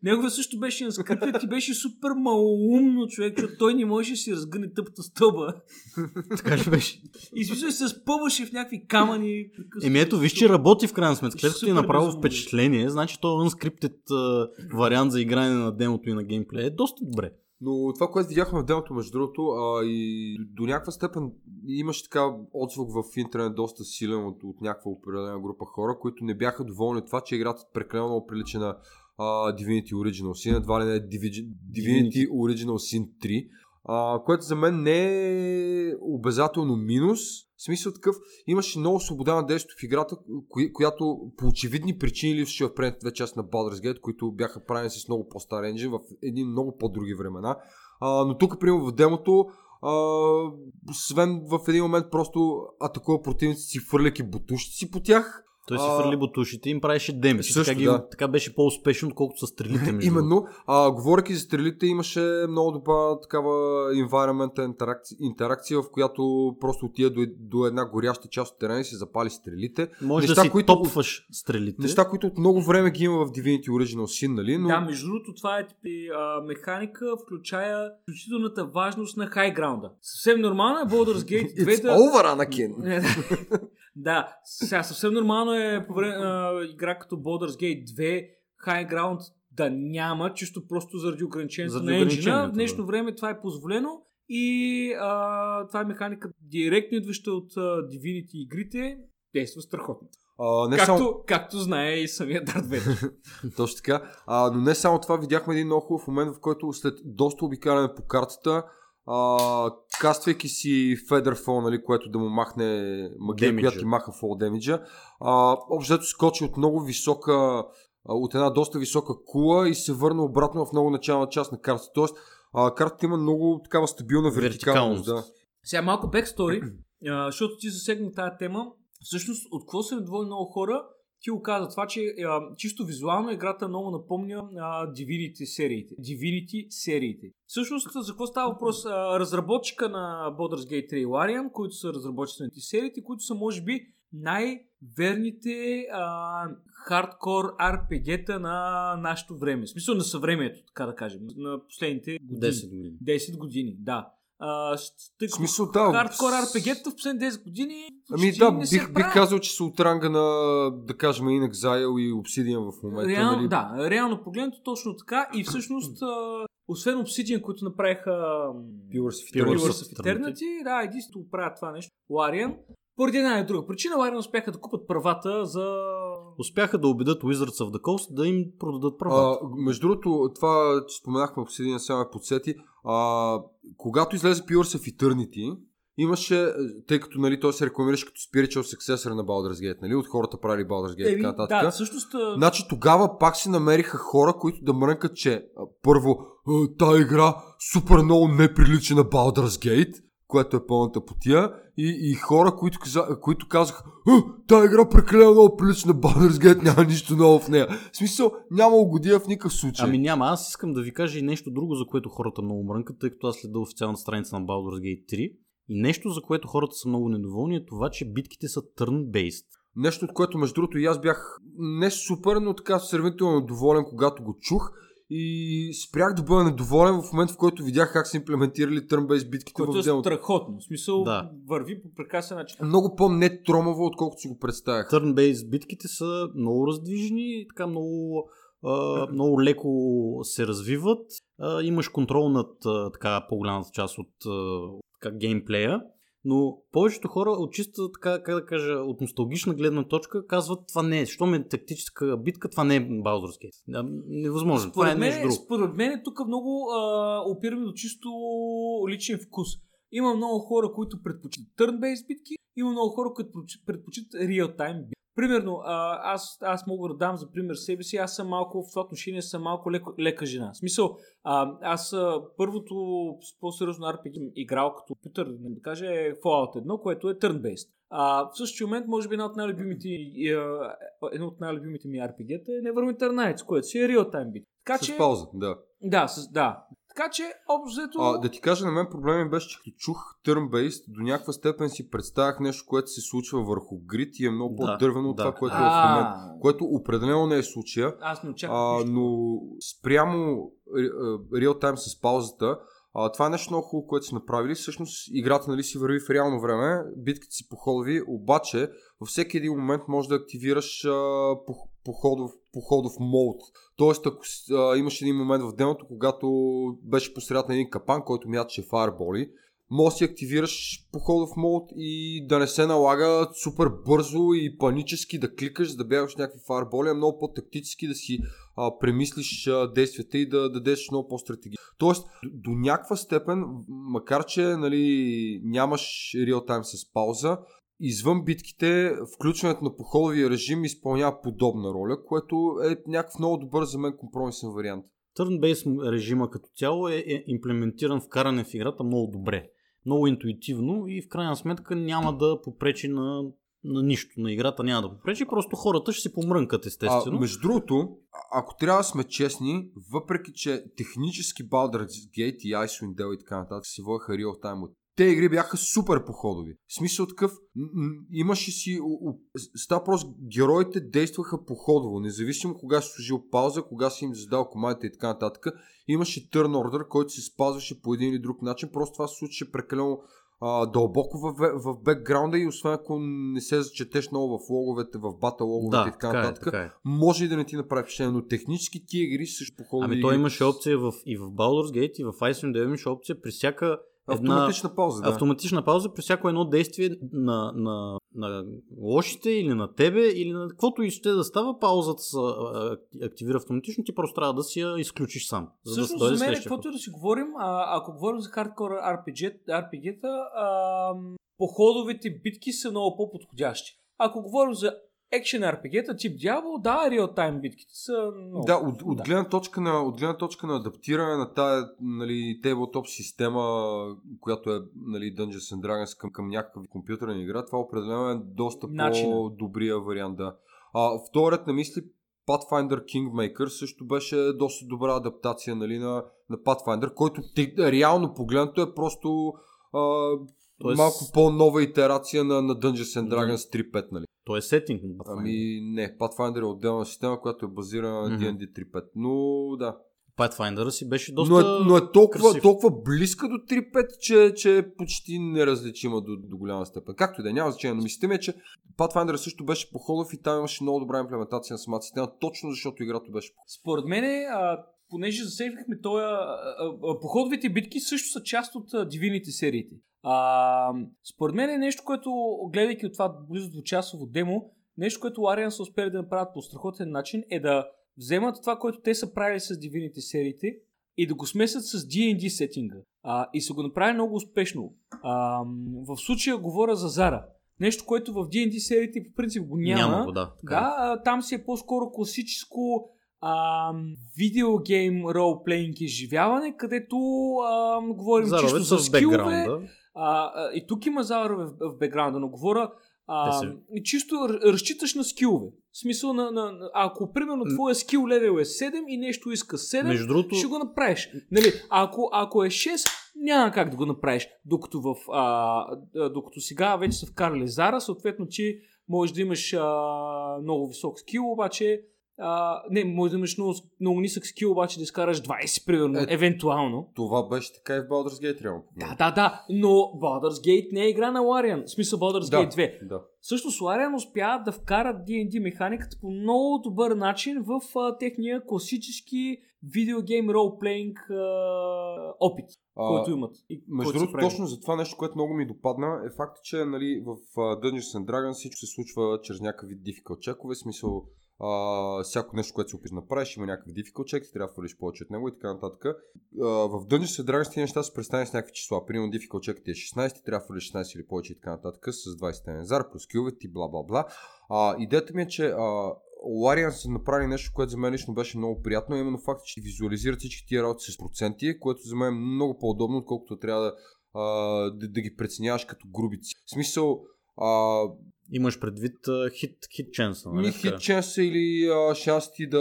Stranding. Също беше unscripted и беше супер малоумно човек, защото той не можеше да си разгъне тъпата стълба. Така ли беше? И смисъл се спъваше в някакви камъни. Еми ето, виж, че работи в крайна сметка. След като ти е направо впечатление, значи то unscripted а, вариант за игране на демото и на геймплея е доста добре. Но това, което видяхме в демото, между другото, а, и до, до някаква степен имаше така отзвук в интернет доста силен от, от някаква определена група хора, които не бяха доволни от това, че играта прекалено много прилича на а, Divinity Original Sin, едва ли не Divi- Divinity Original Sin 3, а, което за мен не е обязателно минус. В смисъл такъв, имаше много свобода на действието в играта, кои, която по очевидни причини липсваше в предните две части на Baldur's Gate, които бяха правени с много по-стар енджин в едни много по-други времена. А, но тук, примерно в демото, Свен в един момент просто атакува противниците си, фърляки бутушици по тях. Той си фърли бутушите и им правеше демидж. също, Така, ги, да. така беше по-успешно, отколкото с стрелите. между. Именно, а, говоряки за стрелите, имаше много добра такава environment интеракция, интеракция, в която просто отида до, до една горяща част от терена и се запали стрелите. Може неща, да си които- топваш стрелите. Неща, които от много време ги има в Divinity Original Sin, нали? Но... Да, между другото, това е типи, а, механика, включая включителната важност на хайграунда. Съвсем нормално е Baldur's Gate 2 It's да... over, Anakin! Да. сега съвсем нормално е по време, а, игра като Baldur's Gate 2 High Ground да няма, чисто просто заради ограничението Заради на енджина. В днешно време това е позволено и а, това е механика директно идваща от а, Divinity игрите. Действа страхотно. А, не Както, само... както знае и самия Дарт Вейдър. Точно така. А, но не само това, видяхме един много хубав момент, в който след доста обикаляне по картата, а, каствайки си Featherfall, нали, което да му махне магия, която ти маха фол демиджа, общо скочи от много висока, от една доста висока кула и се върна обратно в много начална част на картата. Тоест, а, картата има много такава стабилна вертикалност. Вертикалност. Да. Сега малко бекстори, защото ти засегна тази тема. Всъщност, от какво са недоволни много хора, ти го каза това, че а, чисто визуално играта много напомня а, Divinity сериите. Divinity сериите. Всъщност, за какво става въпрос? А, разработчика на Baldur's Gate 3 и Larian, които са разработчици на сериите, които са може би най-верните а, хардкор RPG-та на нашето време. В смисъл на съвремието, така да кажем. На последните години. 10 години. 10 години, да. А, тъй В като смисъл, да. хардкор RPG-та в последните 10 години Ами да, не се бих, бих казал, че са от ранга на, да кажем, In Exile и Obsidian в момента. Реално, нали? да, реално погледнато точно така и всъщност а, освен Obsidian, които направиха Pillars of Pillars Eternity. Pillars of Eternity, да, единството правят това нещо. Larian, поради една или друга причина, Larian успяха да купат правата за... Успяха да убедят Wizards of the Coast да им продадат правата. А, между другото, това, че споменахме Obsidian, сега ме подсети. А, когато излезе Pillars of Eternity, имаше, тъй като нали, той се рекламираше като spiritual successor на Baldur's Gate, нали, от хората правили Baldur's Gate и така нататък. да, всъщност... а, Значи тогава пак се намериха хора, които да мрънкат, че първо, а, тая игра супер много не прилича на Baldur's Gate, което е пълната потия, и, и хора, които, каза, които казаха, а, тая игра прекалено много прилича на Baldur's Gate, няма нищо ново в нея. В смисъл, няма угодия в никакъв случай. Ами няма, аз искам да ви кажа и нещо друго, за което хората много мрънкат, тъй като аз следа официалната страница на Baldur's Gate 3. И нещо, за което хората са много недоволни е това, че битките са turn-based. Нещо, от което между другото и аз бях не супер, но така сравнително доволен, когато го чух. И спрях да бъда недоволен в момента, в който видях как са имплементирали turn-based битките Което в е демото. страхотно. В смисъл, Да. върви по прекрасен начин. Много по-нетромаво, отколкото си го представях. Turn-based битките са много раздвижни, така много, а, много леко се развиват. А, имаш контрол над а, така по-голямата част от а, така, геймплея. Но повечето хора от чиста, така, как да кажа, от носталгична гледна точка казват това не е. Що ме е битка, това не е Baldur's Gate. Невъзможно. Според това е мен, нещо друго. според мен тук много а, опираме до чисто личен вкус. Има много хора, които предпочитат turn-based битки, има много хора, които предпочитат real-time битки. Примерно, а, аз, аз мога да дам за пример себе си, аз съм малко в това отношение съм малко лека, лека жена. В смисъл, а, аз а, първото по-сериозно RPG играл като компютър, да кажа, е Fallout 1, което е turn-based. А, в същия момент, може би, една от най-любимите, едно от най-любимите ми RPG-та е Neverwinter Nights, което си е real-time бит. Така, с че... пауза, да. Да, с, да. Така че, общо А, да ти кажа, на мен проблемът беше, че като чух turn-based, до някаква степен си представях нещо, което се случва върху грит и е много по-дървено от да. това, което е в момента. Което определено не е случая. Аз не очаквам. А, но спрямо реал-тайм с паузата, а, това е нещо много хубаво, което са направили. Всъщност играта нали, си върви в реално време, битките си походови, обаче във всеки един момент може да активираш а, походов, походов мод. Тоест, ако а, имаш един момент в демото, когато беше посред на един капан, който мяташе фаерболи, може си активираш походов мод и да не се налага супер бързо и панически да кликаш, да бягаш някакви фаерболи, а много по-тактически да си а, премислиш а, действията и да, да дадеш много по-стратегия. Тоест, до, до някаква степен, макар че нали, нямаш реал-тайм с пауза, извън битките, включването на походовия режим изпълнява подобна роля, което е някакъв много добър за мен компромисен вариант. Turn-based режима като цяло е, е имплементиран в каране в играта много добре. Много интуитивно и в крайна сметка няма да попречи на, на нищо. На играта няма да попречи, просто хората ще си помрънкат естествено. А, между другото, ако трябва да сме честни, въпреки че технически Baldur's Gate и Icewind Dale и така нататък се водеха real time от те игри бяха супер походови. В смисъл такъв, имаше си, става просто, героите действаха походово, независимо кога си служил пауза, кога си им задал командите и така нататък. Имаше turn order, който се спазваше по един или друг начин, просто това се случваше прекалено а, дълбоко в, в бекграунда и освен ако не се зачетеш много в логовете, в бата логовете да, и така така е, нататък, така е. може и да не ти направи впечатление, но технически тия игри също походови. Ами той имаше опция в, и в Baldur's Gate и в Icewind Dale имаше опция при всяка Една автоматична пауза. Да. Автоматична пауза при всяко едно действие на, на, на лошите или на тебе или на каквото и ще да става, паузата се активира автоматично, ти просто трябва да си я изключиш сам. За Всъщност, да за мен, каквото да си говорим, а, ако говорим за хардкор RPG, RPG-та, а, походовите битки са много по-подходящи. Ако говорим за екшен RPG-та тип Diablo, да, реал-тайм битките са много... Да, от, от, гледна точка на, от гледна точка на адаптиране на тази нали, таблтоп система, която е нали, Dungeons and Dragons към, към някакъв компютърна игра, това определено е доста Начина. по-добрия вариант, да. А, вторият на мисли, Pathfinder Kingmaker също беше доста добра адаптация нали, на, на Pathfinder, който те, реално погледнато е просто а, Тоест... малко по-нова итерация на, на Dungeons and Dragons 3.5, нали? То е сетинг на Pathfinder. Ами не, Pathfinder е отделна система, която е базирана на mm-hmm. D&D 3.5. Но да. Pathfinder си беше доста Но е, но е толкова, толкова близка до 3.5, че, че е почти неразличима до, до голяма степен. Както и да е, няма значение. Но мислите ми е, че Pathfinder също беше по-ходов и там имаше много добра имплементация на самата система, точно защото играта беше по Според мен, а, понеже засегнахме този, походовите битки също са част от а, дивините сериите. А, според мен е нещо, което, гледайки от това близо до часово демо, нещо, което Лариан са успели да направят по страхотен начин е да вземат това, което те са правили с дивините сериите и да го смесят с D&D сетинга. А, и са го направили много успешно. А, в случая говоря за Зара. Нещо, което в D&D сериите по принцип го няма. Няма го, да. Така. Да, е. там си е по-скоро класическо видеогейм ролплейнг изживяване, където а, говорим Заровец чисто за скилове. А, а, и тук има зарове в, в бекграунда, но говоря а, и чисто разчиташ на скилове. В смисъл на, на, на ако примерно твоя скил левел е 7 и нещо иска 7, Между другото... ще го направиш. Нали, ако, ако е 6, няма как да го направиш. Докато, в, а, докато сега вече са вкарали Зара, съответно, че можеш да имаш а, много висок скил, обаче а, не, може да имаш много, много нисък скил, обаче да изкараш 20, примерно, Е, евентуално. Това беше така и в Baldur's Gate, реално. Да, да, да, но Baldur's Gate не е игра на Larian, в смисъл Baldur's да, Gate 2. да. Всъщност Larian успя да вкарат D&D механиката по много добър начин в а, техния класически видеогейм ролплейнг опит, А, който имат. И, Между другото, точно за това нещо, което много ми допадна, е факт, че нали, в Dungeons and Dragons всичко се случва чрез някакъв вид difficult чекове, смисъл а, всяко нещо, което се опиташ направиш, има някакъв difficult чек, ти трябва да фалиш повече от него и така нататък. А, в Dungeons and Dragons тези неща се представени с някакви числа. Примерно difficult чек ти е 16, ти трябва да фалиш 16 или повече и така нататък с 20 тензар, плюс килове ти, бла бла бла. Идеята ми е, че а, Larian са направили нещо, което за мен лично беше много приятно, именно факт, че визуализират всички тия работи с проценти, което за мен е много по-удобно, отколкото трябва да, а, да, да ги преценяваш като грубици. В смисъл, а, Имаш предвид хит, хит ченса, нали? хит шанса или а, шанс ти да,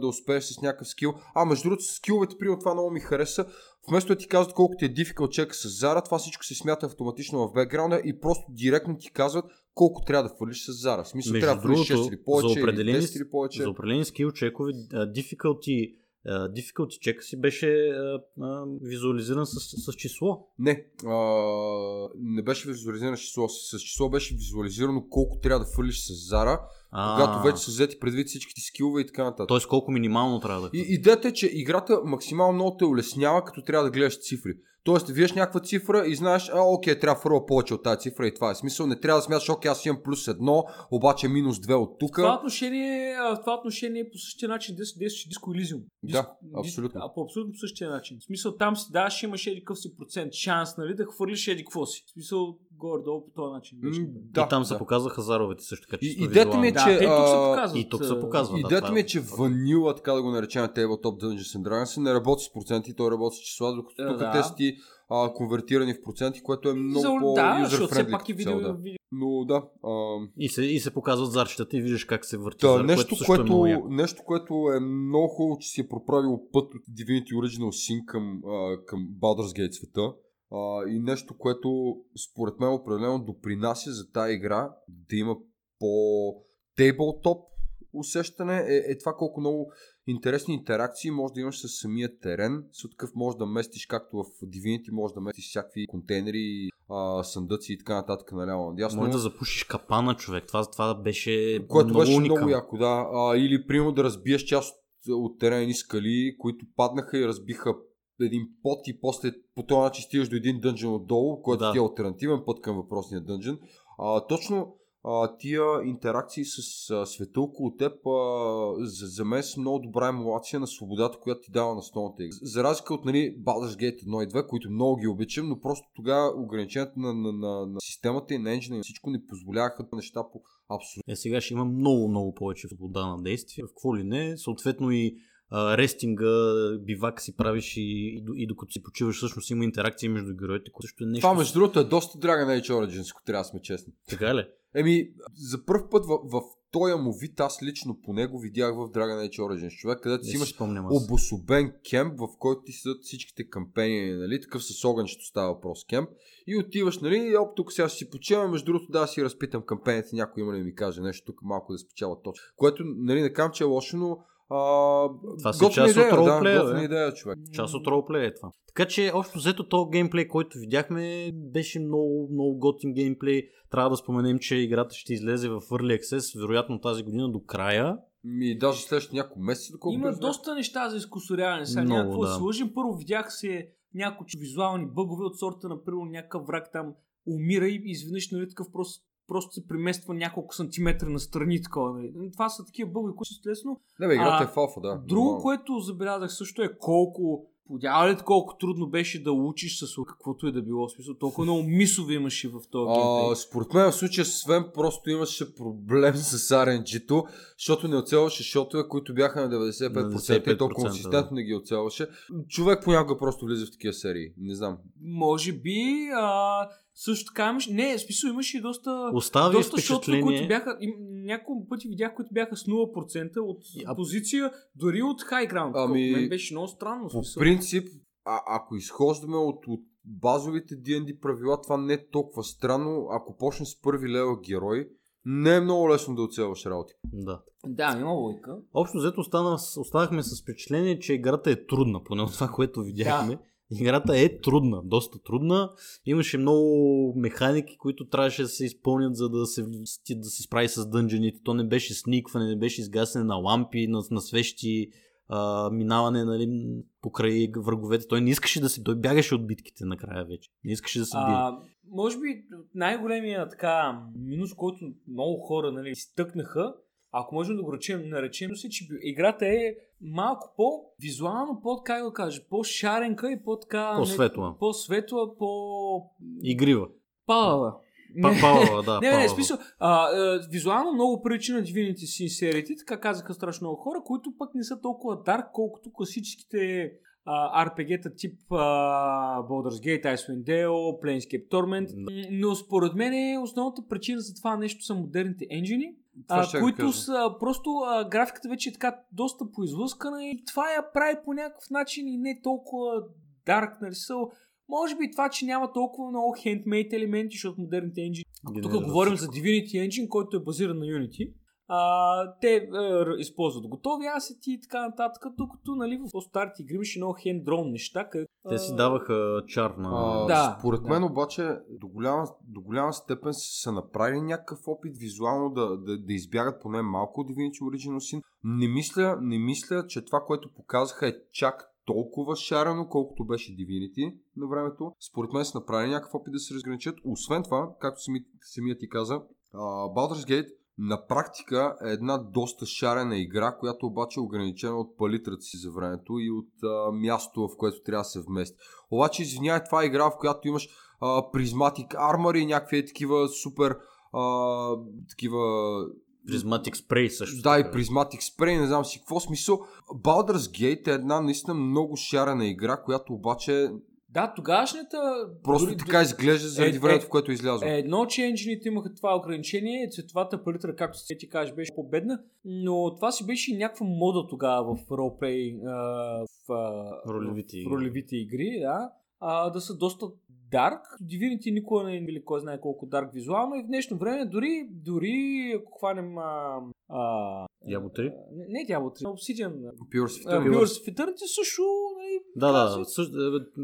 да успееш с някакъв скил. А, между другото, скиловете, при това много ми хареса. Вместо да ти казват колко ти е difficult чека с Зара, това всичко се смята автоматично в бекграунда и просто директно ти казват колко трябва да фалиш с Зара. В смисъл, Между трябва да фалиш другото, 6 или повече, за определени, или 10 или повече. за определени скил чекове, difficulty, difficulty чека си беше а, а, визуализиран с, с число. Не, а, не беше визуализирано с число. С, с число беше визуализирано колко трябва да фалиш с Зара, А, когато вече са взети предвид всичките скилове и така нататък. Тоест колко минимално трябва да И, идеята е, че играта максимално много те улеснява, като трябва да гледаш цифри. Тоест, виеш някаква цифра и знаеш, а, окей, трябва да фърва повече от тази цифра и това е смисъл. Не трябва да смяташ, окей, аз имам плюс едно, обаче минус две от тук. Това отношение, в това отношение по същия начин действаше Disco Elysium. Да, абсолютно. А, по абсолютно по същия начин. В смисъл там си даваш, имаш еди какъв си процент шанс, нали, да хвърлиш еди какво си. В смисъл горе-долу по този начин. М, и да, там се да. показаха заровете също така. И- идеята ми е. Да, че, тук се а, показват. и тук се а, показва. да, Идеята това ми е. е, че ванила, така да го наречем Tabletop Dungeons and Dragons, не работи с проценти, той работи с числа, докато Да, тук да. те са ти а, конвертирани в проценти, което е много За- по да, защото все пак е видео, да. видео. Но да, а, И се, и се показват зарчетата и виждаш как се върти Та, зар, нещо, което също е много което, яко. нещо, което е много хубаво, че си е проправил път от Divinity Original Sin към, а, към Baldur's Gate света. А, и нещо, което според мен определено допринася за тази игра да има по тейблтоп усещане е, е това колко много интересни интеракции може да имаш с самия терен. С такъв може да местиш, както в Divinity може да местиш всякакви контейнери, а, съндъци и така нататък наляво надясно. Може да запушиш капана, човек. Това, това беше Което много беше уникално. много яко, да. А, или, примерно, да разбиеш част от терени скали, които паднаха и разбиха един пот и после по този начин стигаш до един дънжен отдолу, който Да. ти е альтернативен път към въпросния дънжен. А, точно а, тия интеракции с а, света около теб а, за, за мен са много добра емулация на свободата, която ти дава на столната игра. За разлика от нали, Baldur's Gate 1 и 2, които много ги обичам, но просто тогава ограничението на, на, на, на системата и на енджина и всичко не позволяваха неща по абсолютно Е, сега ще има много, много повече свобода на действие. В какво ли не, съответно и а, рестинга, бивак си правиш и, и, и докато си почиваш, всъщност има интеракции между героите, което също е нещо. Това, между другото, е доста Dragon Age Origins, ако трябва да сме честни. Така ли? Еми, за първ път в, в този му вид, аз лично по него видях в Dragon Age Origins човек, където си имаш обособен кемп, в който ти седат всичките кампени, нали, такъв с огънчето става въпрос кемп. И отиваш, нали, оп, тук сега ще си почивам, между другото да си разпитам кампените, някой има ли да ми каже нещо тук малко да спечава точно. Което, нали, не казвам, че е лошо, но а, Това си част от идея, ролплея, да, идея, човек. Част от ролплей е това. Така че, общо взето, то геймплей, който видяхме, беше много, много готин геймплей. Трябва да споменем, че играта ще излезе в Early Access, вероятно тази година до края. Ми, даже следващите няколко месеца, доколкото Има доста неща за изкусоряване. Сега Много, някакво да. лъжим. Първо видях се някои визуални бъгове от сорта, например, някакъв враг там умира и изведнъж нали, такъв просто, просто се премества няколко сантиметра на страни. Такова, нали. Това са такива бъгове, които са лесно. Не, бе, играта е алфа, да. Друго, нормално. което забелязах също е колко Подявалят колко трудно беше да учиш с каквото и да било. Смисъл, толкова много мисове имаше в този А, геймплей. според мен в случая Свен просто имаше проблем с RNG-то, защото не оцелваше шотове, които бяха на 95%, и то 95%, консистентно не ги оцелваше. Човек понякога просто влиза в такива серии. Не знам. Може би, а, също така имаш... Не, смисъл имаше и доста... Остави доста шотове, които бяха... им- Няколко пъти видях, които бяха с 0% от А- позиция, дори от high ground. Ами. Мен беше много странно. в По смисъл. принцип, а, ако изхождаме от, от базовите D&D правила, това не е толкова странно. Ако почнеш с първи левел герой не е много лесно да оцелваш работи. Да. Да, има лойка. Общо взето остана, останахме с впечатление, че играта е трудна, поне от това, което видяхме. Да. Играта е трудна, доста трудна. Имаше много механики, които трябваше да се изпълнят, за да се, да се справи с дънжените. То не беше сникване, не беше изгасене на лампи, на, на свещи, а, минаване нали, покрай враговете. Той не искаше да се... Той бягаше от битките накрая вече. Не искаше да се бие. А, може би най-големия така минус, който много хора нали, изтъкнаха, ако можем да го речем, наречем си, че играта е малко по-визуално, по как да кажа, по-шаренка и по-така... По-светла. По-светла, по... Игрива. Палава. Павала, да. не, не, не, смисъл. А, а, визуално много прилича на Divinity сериите, така казаха страшно много хора, които пък не са толкова дарк, колкото класическите а, RPG-та тип а, Baldur's Gate, Icewind Dale, Planescape Torment. Да. Но според мен е основната причина за това нещо са модерните енджини, а, които са просто а, графиката вече е така доста поизлъскана и това я прави по някакъв начин и не толкова дарк, са може би това, че няма толкова много handmade елементи, защото модерните енджини. Тук говорим за Divinity Engine, който е базиран на Unity. А, те е, използват готови асети и така нататък, докато нали, в старите игри имаше много хендрон неща. Къде, те си даваха чар на... А, да, според да. мен обаче до голяма, до голяма степен са направили някакъв опит визуално да, да, да избягат поне малко от Divinity Original Sin. Не мисля, не мисля, че това, което показаха е чак толкова шарено, колкото беше Divinity на времето. Според мен са направили някакъв опит да се разграничат. Освен това, както сами, самият ти каза, uh, Baldur's Gate на практика е една доста шарена игра, която обаче е ограничена от палитрата си за времето и от а, мястото, в което трябва да се вмести. Обаче, извинявай, това е игра, в която имаш призматик армор и някакви такива супер а, такива Prismatic Spray също. Да, така. и Prismatic Spray, не знам си какво смисъл. Baldur's Gate е една наистина много шарена игра, която обаче да, тогашната... Просто дори, така изглежда заради е, времето, е, в което излязло. Е, едно, че енджините имаха това ограничение, цветовата палитра, както се ти кажеш, беше по-бедна, но това си беше и някаква мода тогава в ролплей, в, ролевите, в ролевите игри, да, а, да са доста дарк. Divinity никога не е били кой знае колко дарк визуално и в днешно време дори, дори ако хванем а, а, Diablo 3? Не, не Diablo 3, Obsidian. Pure of Pure Eternity също нали, да, да, също,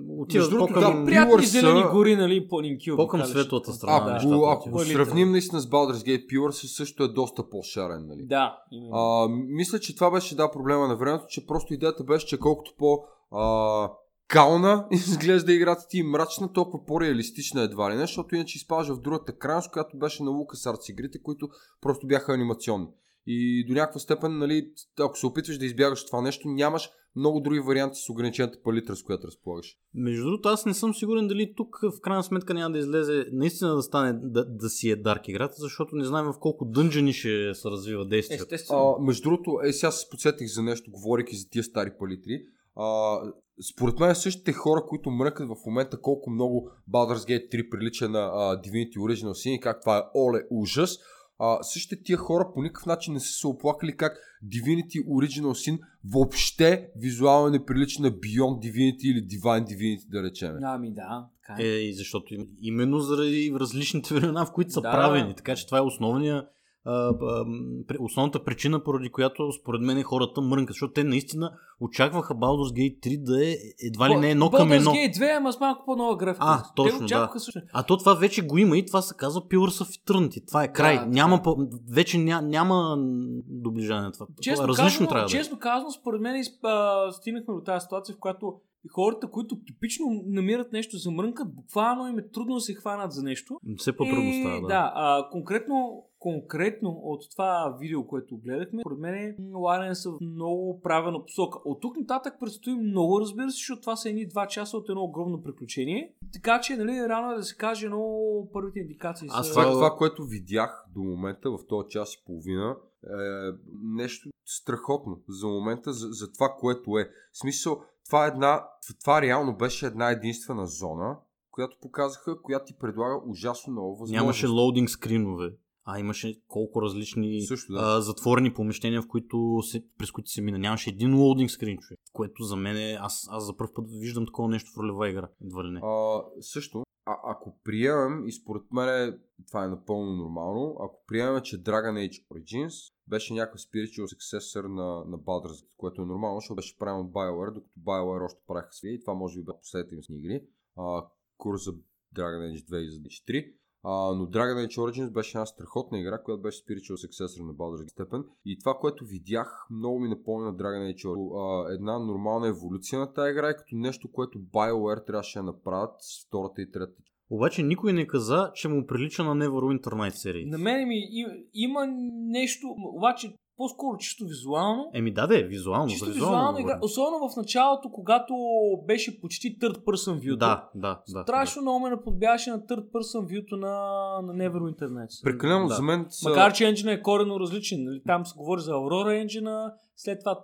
отива по-към... Да, приятни зелени гори, нали, планинки. По-към светлата страна. Ако, ако, ако сравним наистина с Baldur's Gate, Pure също е доста по-шарен, нали? Да. А, мисля, че това беше да проблема на времето, че просто идеята беше, че колкото по а, кална изглежда играта ти мрачна, толкова по-реалистична едва ли не, защото иначе изпадаш в другата крайност, която беше на LucasArts игрите, които просто бяха анимационни. И до някаква степен, нали, ако се опитваш да избягаш това нещо, нямаш много други варианти с ограничената палитра, с която разполагаш. Между другото, аз не съм сигурен дали тук в крайна сметка няма да излезе наистина да стане да, да си е дарк играта, защото не знаем в колко дънжени ще се развива действието. Естествено. А, между другото, е, сега се подсетих за нещо, говорейки за тия стари палитри. А, според мен същите хора, които мръкат в момента колко много Baldur's Gate 3 прилича на uh, Divinity Original Sin и как това е оле ужас, а, същите тия хора по никакъв начин не са се оплакали как Divinity Original Sin въобще визуално не прилича на Beyond Divinity или Divine Divinity, да речем. Ами да. Така е. е, защото именно заради различните времена, в които са да. правени. Така че това е основният основната причина, поради която според мен хората мрънкат, защото те наистина очакваха Baldur's Gate 3 да е едва ли не едно към едно. Baldur's Gate 2 ама с малко по-нова графика. А, точно, да. Също. А то това вече го има и това се казва Pillars of Eternity. Това е край. Да, няма. По... Вече ня... няма доближане на това. Честно, това е различно казано, трябва да е. Честно казано, според мен стигнахме до тази ситуация, в която и хората, които типично намират нещо за мрънкат, буквално им е трудно да се хванат за нещо. Все по-трудно става, да. Да, а, конкретно, конкретно от това видео, което гледахме, според мен Ларен са в много правилна посока. От тук нататък предстои много, разбира се, защото това са едни два часа от едно огромно приключение. Така че, нали, рано е да се каже, но първите индикации Аз са... това, това, което видях до момента в този час и половина, е нещо страхотно за момента, за, за това, което е. В смисъл, това, е една, това реално беше една единствена зона, която показаха, която ти предлага ужасно много възможности. Нямаше лоудинг скринове. А имаше колко различни Също, да. а, затворени помещения, в които се, през които се мина. Нямаше един лоудинг скрин, човек, което за мен е... Аз, аз за първ път виждам такова нещо в ролева игра. Едва ли не. А, също. А, ако приемем, и според мен това е напълно нормално, ако приемем, че Dragon Age Origins беше някакъв spiritual successor на, на Baldur's което е нормално, защото беше правен от BioWare, докато BioWare още правиха свои, и това може би бе последните им с игри. А, курса Dragon Age 2 и Age 3. А, но Dragon Age Origins беше една страхотна игра, която беше spiritual successor на Baldur's Gate степен. И това, което видях, много ми напомня на Dragon Age Origins. А, една нормална еволюция на тази игра, и като нещо, което BioWare трябваше да направят с втората и третата Обаче никой не каза, че му прилича на Neverwinter Night серии. На мен ми и- има нещо, обаче по-скоро чисто визуално. Еми да, де, визуално. Чисто за визуално визуално игра, особено в началото, когато беше почти third person view. Да, да, да. Страшно много ме наподбяваше на third person view на, на Neverwinter Nights. Прекалено Да. за мен са... Макар, че енджина е корено различен. Нали? Там се говори за Aurora енджина, след това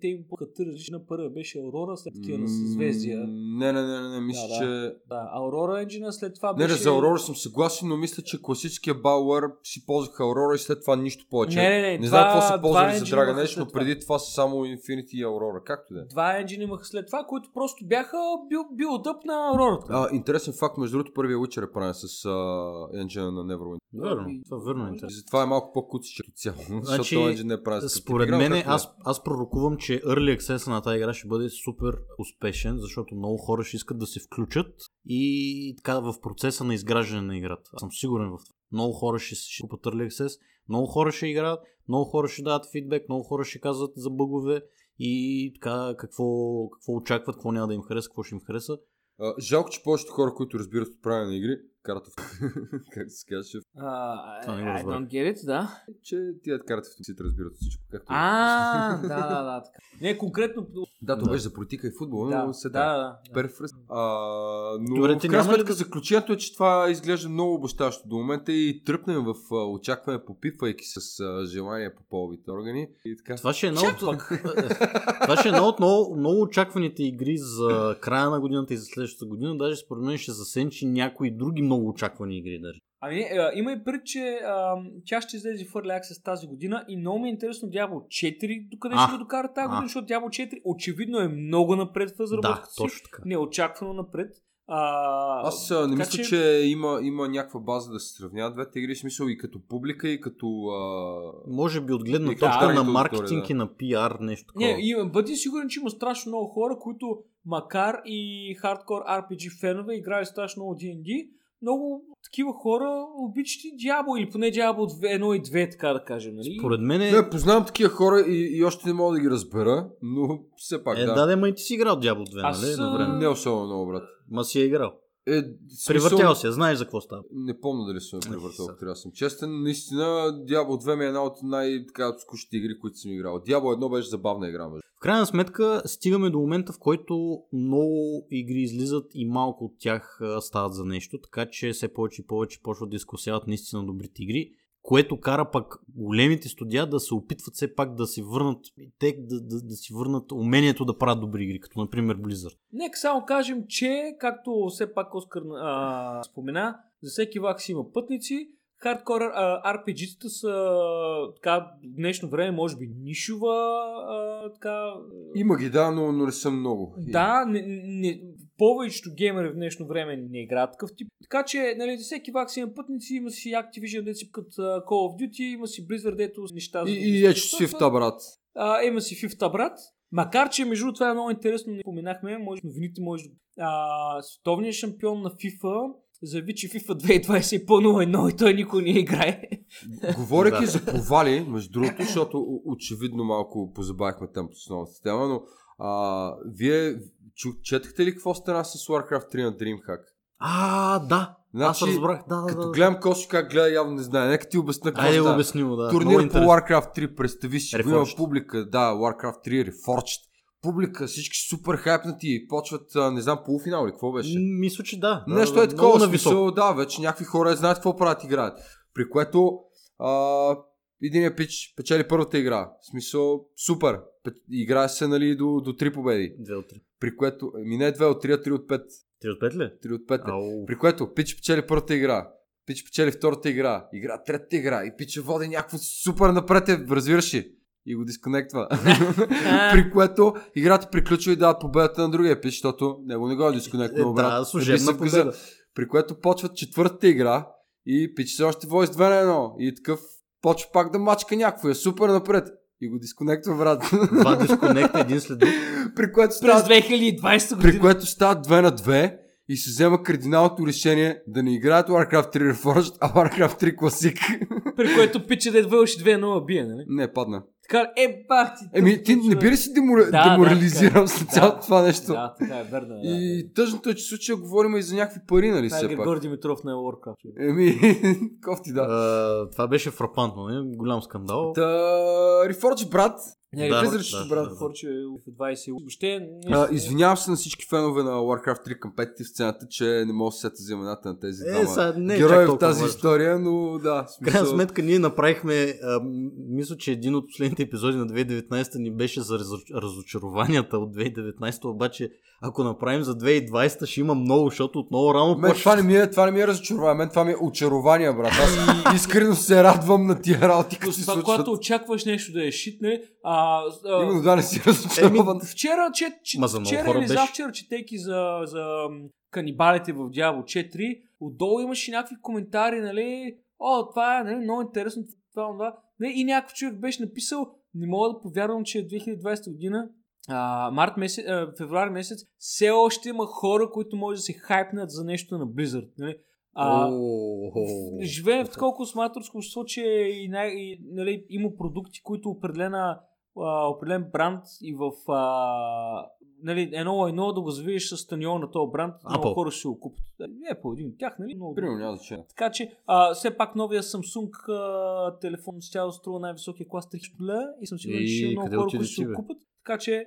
те им пъкат различна. Първа беше Aurora, след такива на съзвездия. Не, не, не, не, не мисля, Да, че... Да, Aurora енджина, след това Не, беше... не, за Aurora съм съгласен, но мисля, че класическия BioWare си ползваха Aurora и след това нищо повече. Не, не, не, не знам какво са ползвали за Dragon Age, но преди това са само Infinity и Aurora. Както да е. Два енджина имаха след това, които просто бяха бил, билдъп на Aurora. А, интересен факт, между другото, първия Witcher е правен с енджина на Neverwinter. Верно, това верно е интересно. затова е малко по-куциче като цяло. Значи, Защото енджин не е правен с Според мен, е. аз, аз пророкувам, че Early Access на тази игра ще бъде супер успешен, защото много хора ще искат да се включат и така в процеса на изграждане на играта. Аз съм сигурен в това. Много хора ще, ще купат Early Access, много хора ще играят, много хора ще дават фидбек, много хора ще казват за бъгове и така какво, какво очакват, какво няма да им хареса, какво ще им хареса. Жалко, че повечето хора, които разбират от правене на игри, карат в... как се казваше? А, Това не го I don't get it, да. Че тия карат в си разбират всичко. Както... е. А, да, да, да. Така. Не, конкретно... да, то беше за политика и футбол, Да, но се да, да. да. Перфръст. А, но Добре, в крайна ли сметка да- заключението е, че това изглежда много обещаващо до момента и тръпнем в очакване, попипвайки с а, желания по половите органи. И така. Това ще е едно от, това ще е едно от много, много очакваните игри за края на годината и за следващата година. Даже според мен ще засенчи някои други много очаквани игри. Даже. Ами, а, има и пред, че а, тя ще излезе в Early Access тази година и много ми е интересно Diablo 4 докъде А, ще го докара тази а. година, защото Diablo 4 очевидно е много напред в Да, разработката си. точно така. Неочаквано напред. А, Аз а, не мисля, че, има, има някаква база да се сравняват двете игри, смисъл и като публика, и като... А... Може би от гледна точка на маркетинг да. и на пиар, нещо такова. Не, и, бъди сигурен, че има страшно много хора, които макар и хардкор RPG фенове, играли страшно много D&D, много такива хора обичат и Diablo, или поне Diablo 1 и 2, така да кажем. Нали? Според мен е... Не, познавам такива хора и, и още не мога да ги разбера, но все пак Е, да. да, да, ма и ти си играл Diablo 2, Аз, нали? Време. Не особено много, брат. Ма си е играл. Е, Превъртял се, знаеш за какво става. Не помня дали съм превъртал, ако трябва съм честен. Наистина, Diablo 2 ми е една от най-така скучните игри, които съм играл. Diablo 1 беше забавна игра. Между. В крайна сметка стигаме до момента, в който много игри излизат и малко от тях стават за нещо, така че все повече и повече почват да изкусяват наистина добрите игри, което кара пък големите студия да се опитват все пак да си върнат те да, да, да си върнат умението да правят добри игри, като например Blizzard. Нека само кажем, че, както все пак Оскар а, спомена, за всеки влак си има пътници. Хардкор а, RPG-тата са така, в днешно време може би нишова а, така, Има ги, да, но, но не съм много. Да, не, не, повечето геймери в днешно време не играят такъв тип. Така че, нали, за всеки вак си има пътници, има си Activision, дето си uh, Call of Duty, има си Blizzard, дето с неща. И, и ето Свифта, брат. а, има си FIFA, брат. Макар, че между това е много интересно, не споменахме, може новините, може а, световният шампион на FIFA заяви, че FIFA 2020 е по-ново и той никой не играе. Говорейки Да. за провали, между другото, защото очевидно малко позабавихме темпото с новата тема, но а, вие чу, четахте ли какво стана с Warcraft 3 на DreamHack? А, да! Аз Значи, разбрах, да, да, Като да. гледам Косо как гледа, явно не знае. Нека ти обясна какво Айде го става. обясни му, да. Турнир Много по. Warcraft 3, представи си, има публика, да, Warcraft 3 Reforged. Публика, всички супер хайпнати, почват, не знам, полуфинал или какво беше. Мисля, че да. Нещо да, е такова, нависоко. смисъл, да, вече някакви хора знаят какво правят играят. При което а, единия пич печели първата игра. В смисъл, супер. Пе- Играе се, нали, до, до 3 победи. Две от три. При което, ми не 2 от 3, а 3 от 5. Три от пет ли? 3 от 5. Ау. При което Пич печели първата игра. Пич печели втората игра. Игра третата игра. И Пич води някакво супер напред, е, разбираш ли? И го дисконектва. При което играта приключва и дават победата на другия Пич, защото него не го е дисконектва. Е, да, служебна победа. при което почват четвъртата игра и пича се още войс 2 на 1 и такъв почва пак да мачка някакво, е супер напред и го дисконектва брат. Два дисконекта един след друг. при което През става 2020 година. при което стават 2 на 2 и се взема кардиналното решение да не играят Warcraft 3 Reforged, а Warcraft 3 Classic. При което пича да вълши 2-0 бие, нали? не, падна. Така, е, бах ти. Еми, ти не би ли си демор... Да, да, деморализиран така е. след Да. цялото това нещо? Да, така е, верно. е, да. И тъжното е, че в случая говорим и за някакви пари, нали Това е. Григор Димитров на Warcraft. Еми, кофти, да. А, това беше фрапантно, не? голям скандал. Та, Reforged, брат. Не, Да, влизаш, да, брат, да. Форче в 20. Въобще, А, извинявам се на всички фенове на Warcraft 3 Competitive сцената, че не мога да се сета за имената на тези Е, двама сега не е герои в тази важно. история, но да. В крайна сметка ние направихме, а, мисля, че един от последните епизоди на 2019 ни беше за разо- разочарованията от 2019, обаче ако направим за 2020 ще има много, защото отново рано Мен това не, ми е, това не ми е разочарование, мен това ми е очарование, брат. Аз искрено се радвам на тия работи, които се това, случват. когато очакваш нещо да е шит, нали? А, а, Именно да не си разочарован. Вчера, че, че, Ма за вчера или беше. завчера, четейки за, за канибалите в Дявол 4, отдолу имаше някакви коментари, нали? О, това е нали, много интересно, това, това. Не, и някакъв човек беше написал, не мога да повярвам, че е 2020 година, а, март месец, а, февруари месец, все още има хора, които може да се хайпнат за нещо на Blizzard. Нали? А, живеем в такова консуматорско общество, че и, най- и, нали, има продукти, които определена, а, определен бранд и в а, нали, едно едно да го завиеш с станиол на този бранд, много Apple. хора ще го купят. Не по един от тях, нали? Много Примерно няма значение. така че, а, все пак новия Samsung а, телефон с тяло струва най-високия клас 3 ля и съм сигурен, че много хора, които ще го купят. Така че, е.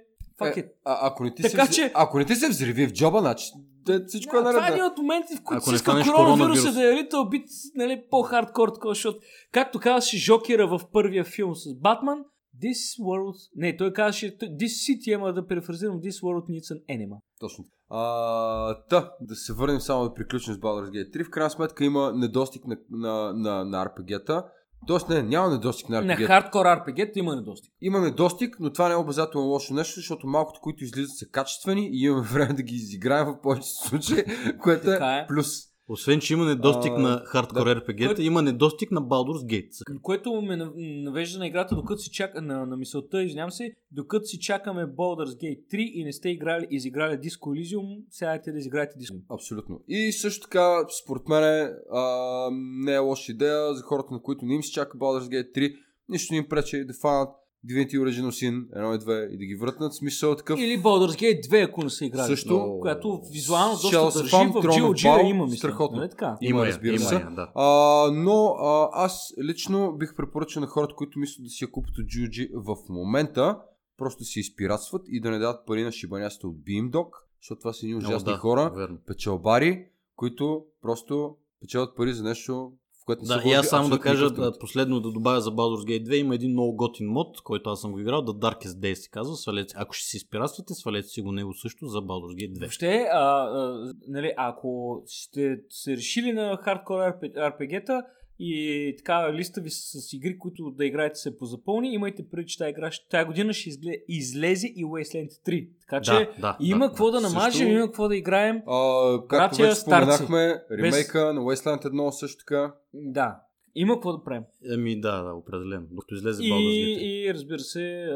А, ако, не ти Така се, че- ако не ти се взриви в джоба, значи да, всичко е Да, това е наред. един да. от моментите, в които си иска коронавируса коронавирус. да е Little Bit нали, по-хардкор такова, защото както казваше Жокера в първия филм с Батман, This world... Не, той казваше This city, ама да префразирам This world needs an enema. Точно. А, та, да се върнем само да приключим с Baldur's Gate 3. В крайна сметка има недостиг на, на, на, на RPG-та. Тоест не, няма недостиг на На RPG. хардкор RPG има недостиг. Има недостиг, но това не е обязателно лошо нещо, защото малкото, които излизат са качествени и имаме време да ги изиграем в повечето случаи, което е е. плюс. Освен, че има недостиг А, на хардкор да. RPG-та, има недостиг на Baldur's Gate. Което ме нав- навежда на играта, докато си чака, на, на мисълта, извинявам се, докато си чакаме Baldur's Gate 3 и не сте играли, изиграли Disco Elysium, сега те да изиграете Disco. Абсолютно. И също така, според мен, а, не е лоша идея за хората, на които не им се чака Baldur's Gate 3. Нищо не им пречи да фанат Divinity Original Sin 1 и 2 и да ги вратнат. Смисъл е такъв. Или Baldur's Gate 2, ако не са играли. Също. Но, която визуално доста Shall of държи Fun, в GOG Ball, има, мисля. страхотно. Нали така? Има, я, разбира има се. я, да. А, но а, аз лично бих препоръчал на хората, които мислят да си я купят от GOG в момента, просто да си изпиратстват и да не дадат пари на шибаняста от Beamdog, защото това са едни О, ужасни да, хора, верно. печалбари, които просто печелят пари за нещо, в което Да, и аз само да кажа, да, последно да добавя за Baldur's Gate 2, има един много готин мод, който аз съм го играл, The Darkest Days се казва, свалете, ако ще си изпиратствате, свалете си го него също за Baldur's Gate 2. Въобще, а, а, нали, ако сте се решили на хардкор RPG-та и така листа ви с, игри, които да играете се позапълни, имайте преди, че тази игра тази година ще изгле, излезе и Wasteland 3. Така че Да, да, има да, какво да, да. намажем, Също- има какво да играем. А, както Братия вече споменахме, ремейка на Wasteland 1 също така. Да, има какво да правим. Ами да, да, определено. Докато излезе Baldur's Gate 3. И, и разбира се,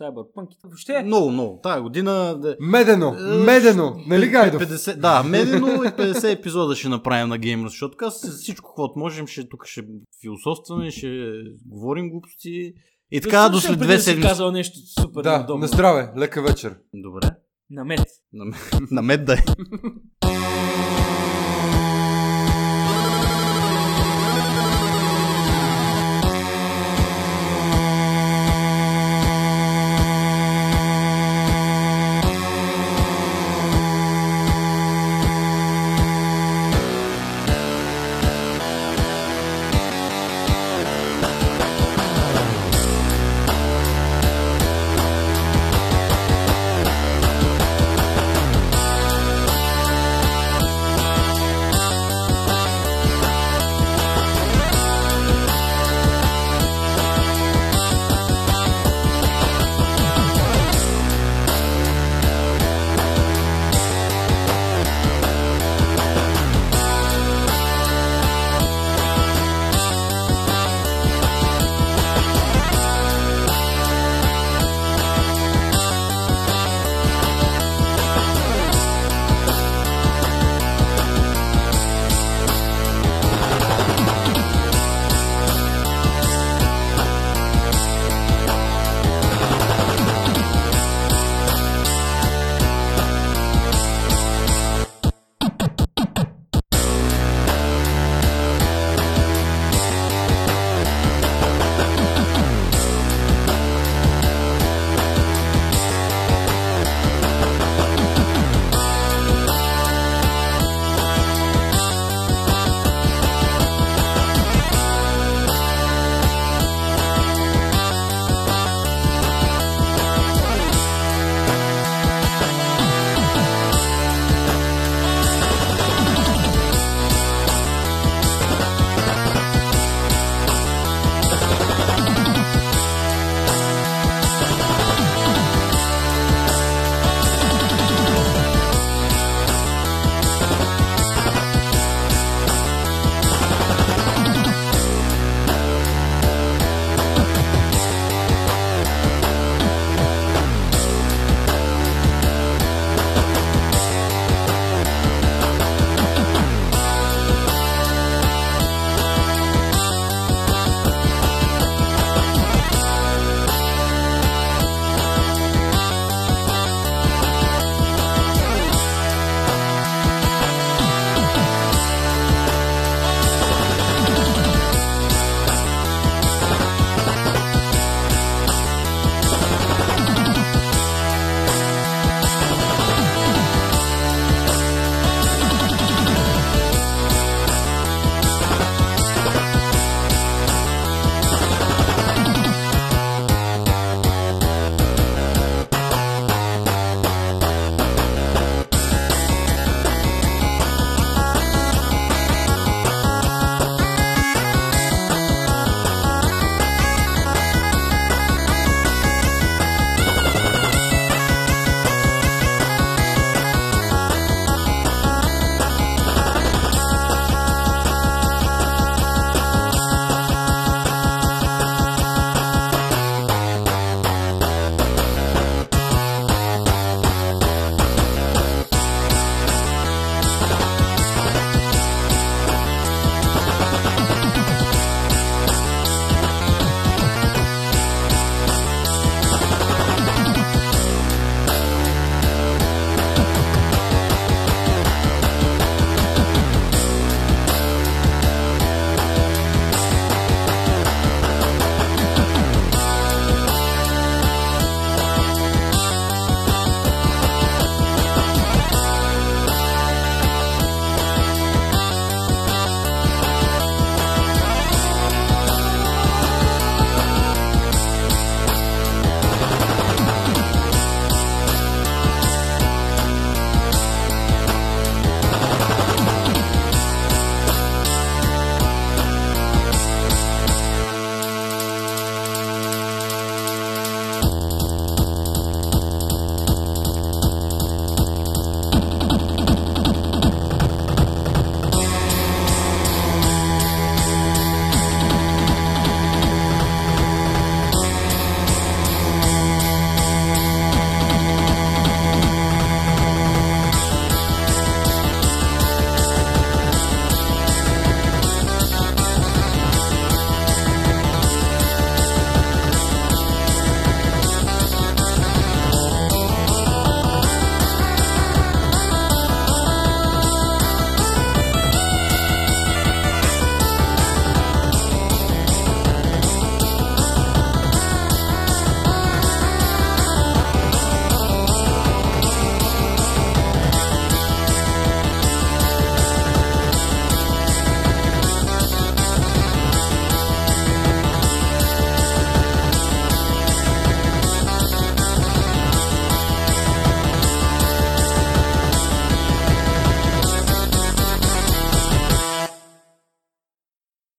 Cyberpunk. Въобще, Много, много. Тая година... Медено! Е, Медено! Нали Гайдов? 50, да, медено и 50 епизода ще направим на Gamers, защото така всичко, каквото можем, ще, тук ще философстваме, ще говорим глупости. И така до след две седмици. казал нещо супер Да, на здраве, лека вечер. Добре. На мед. На, на мед да е.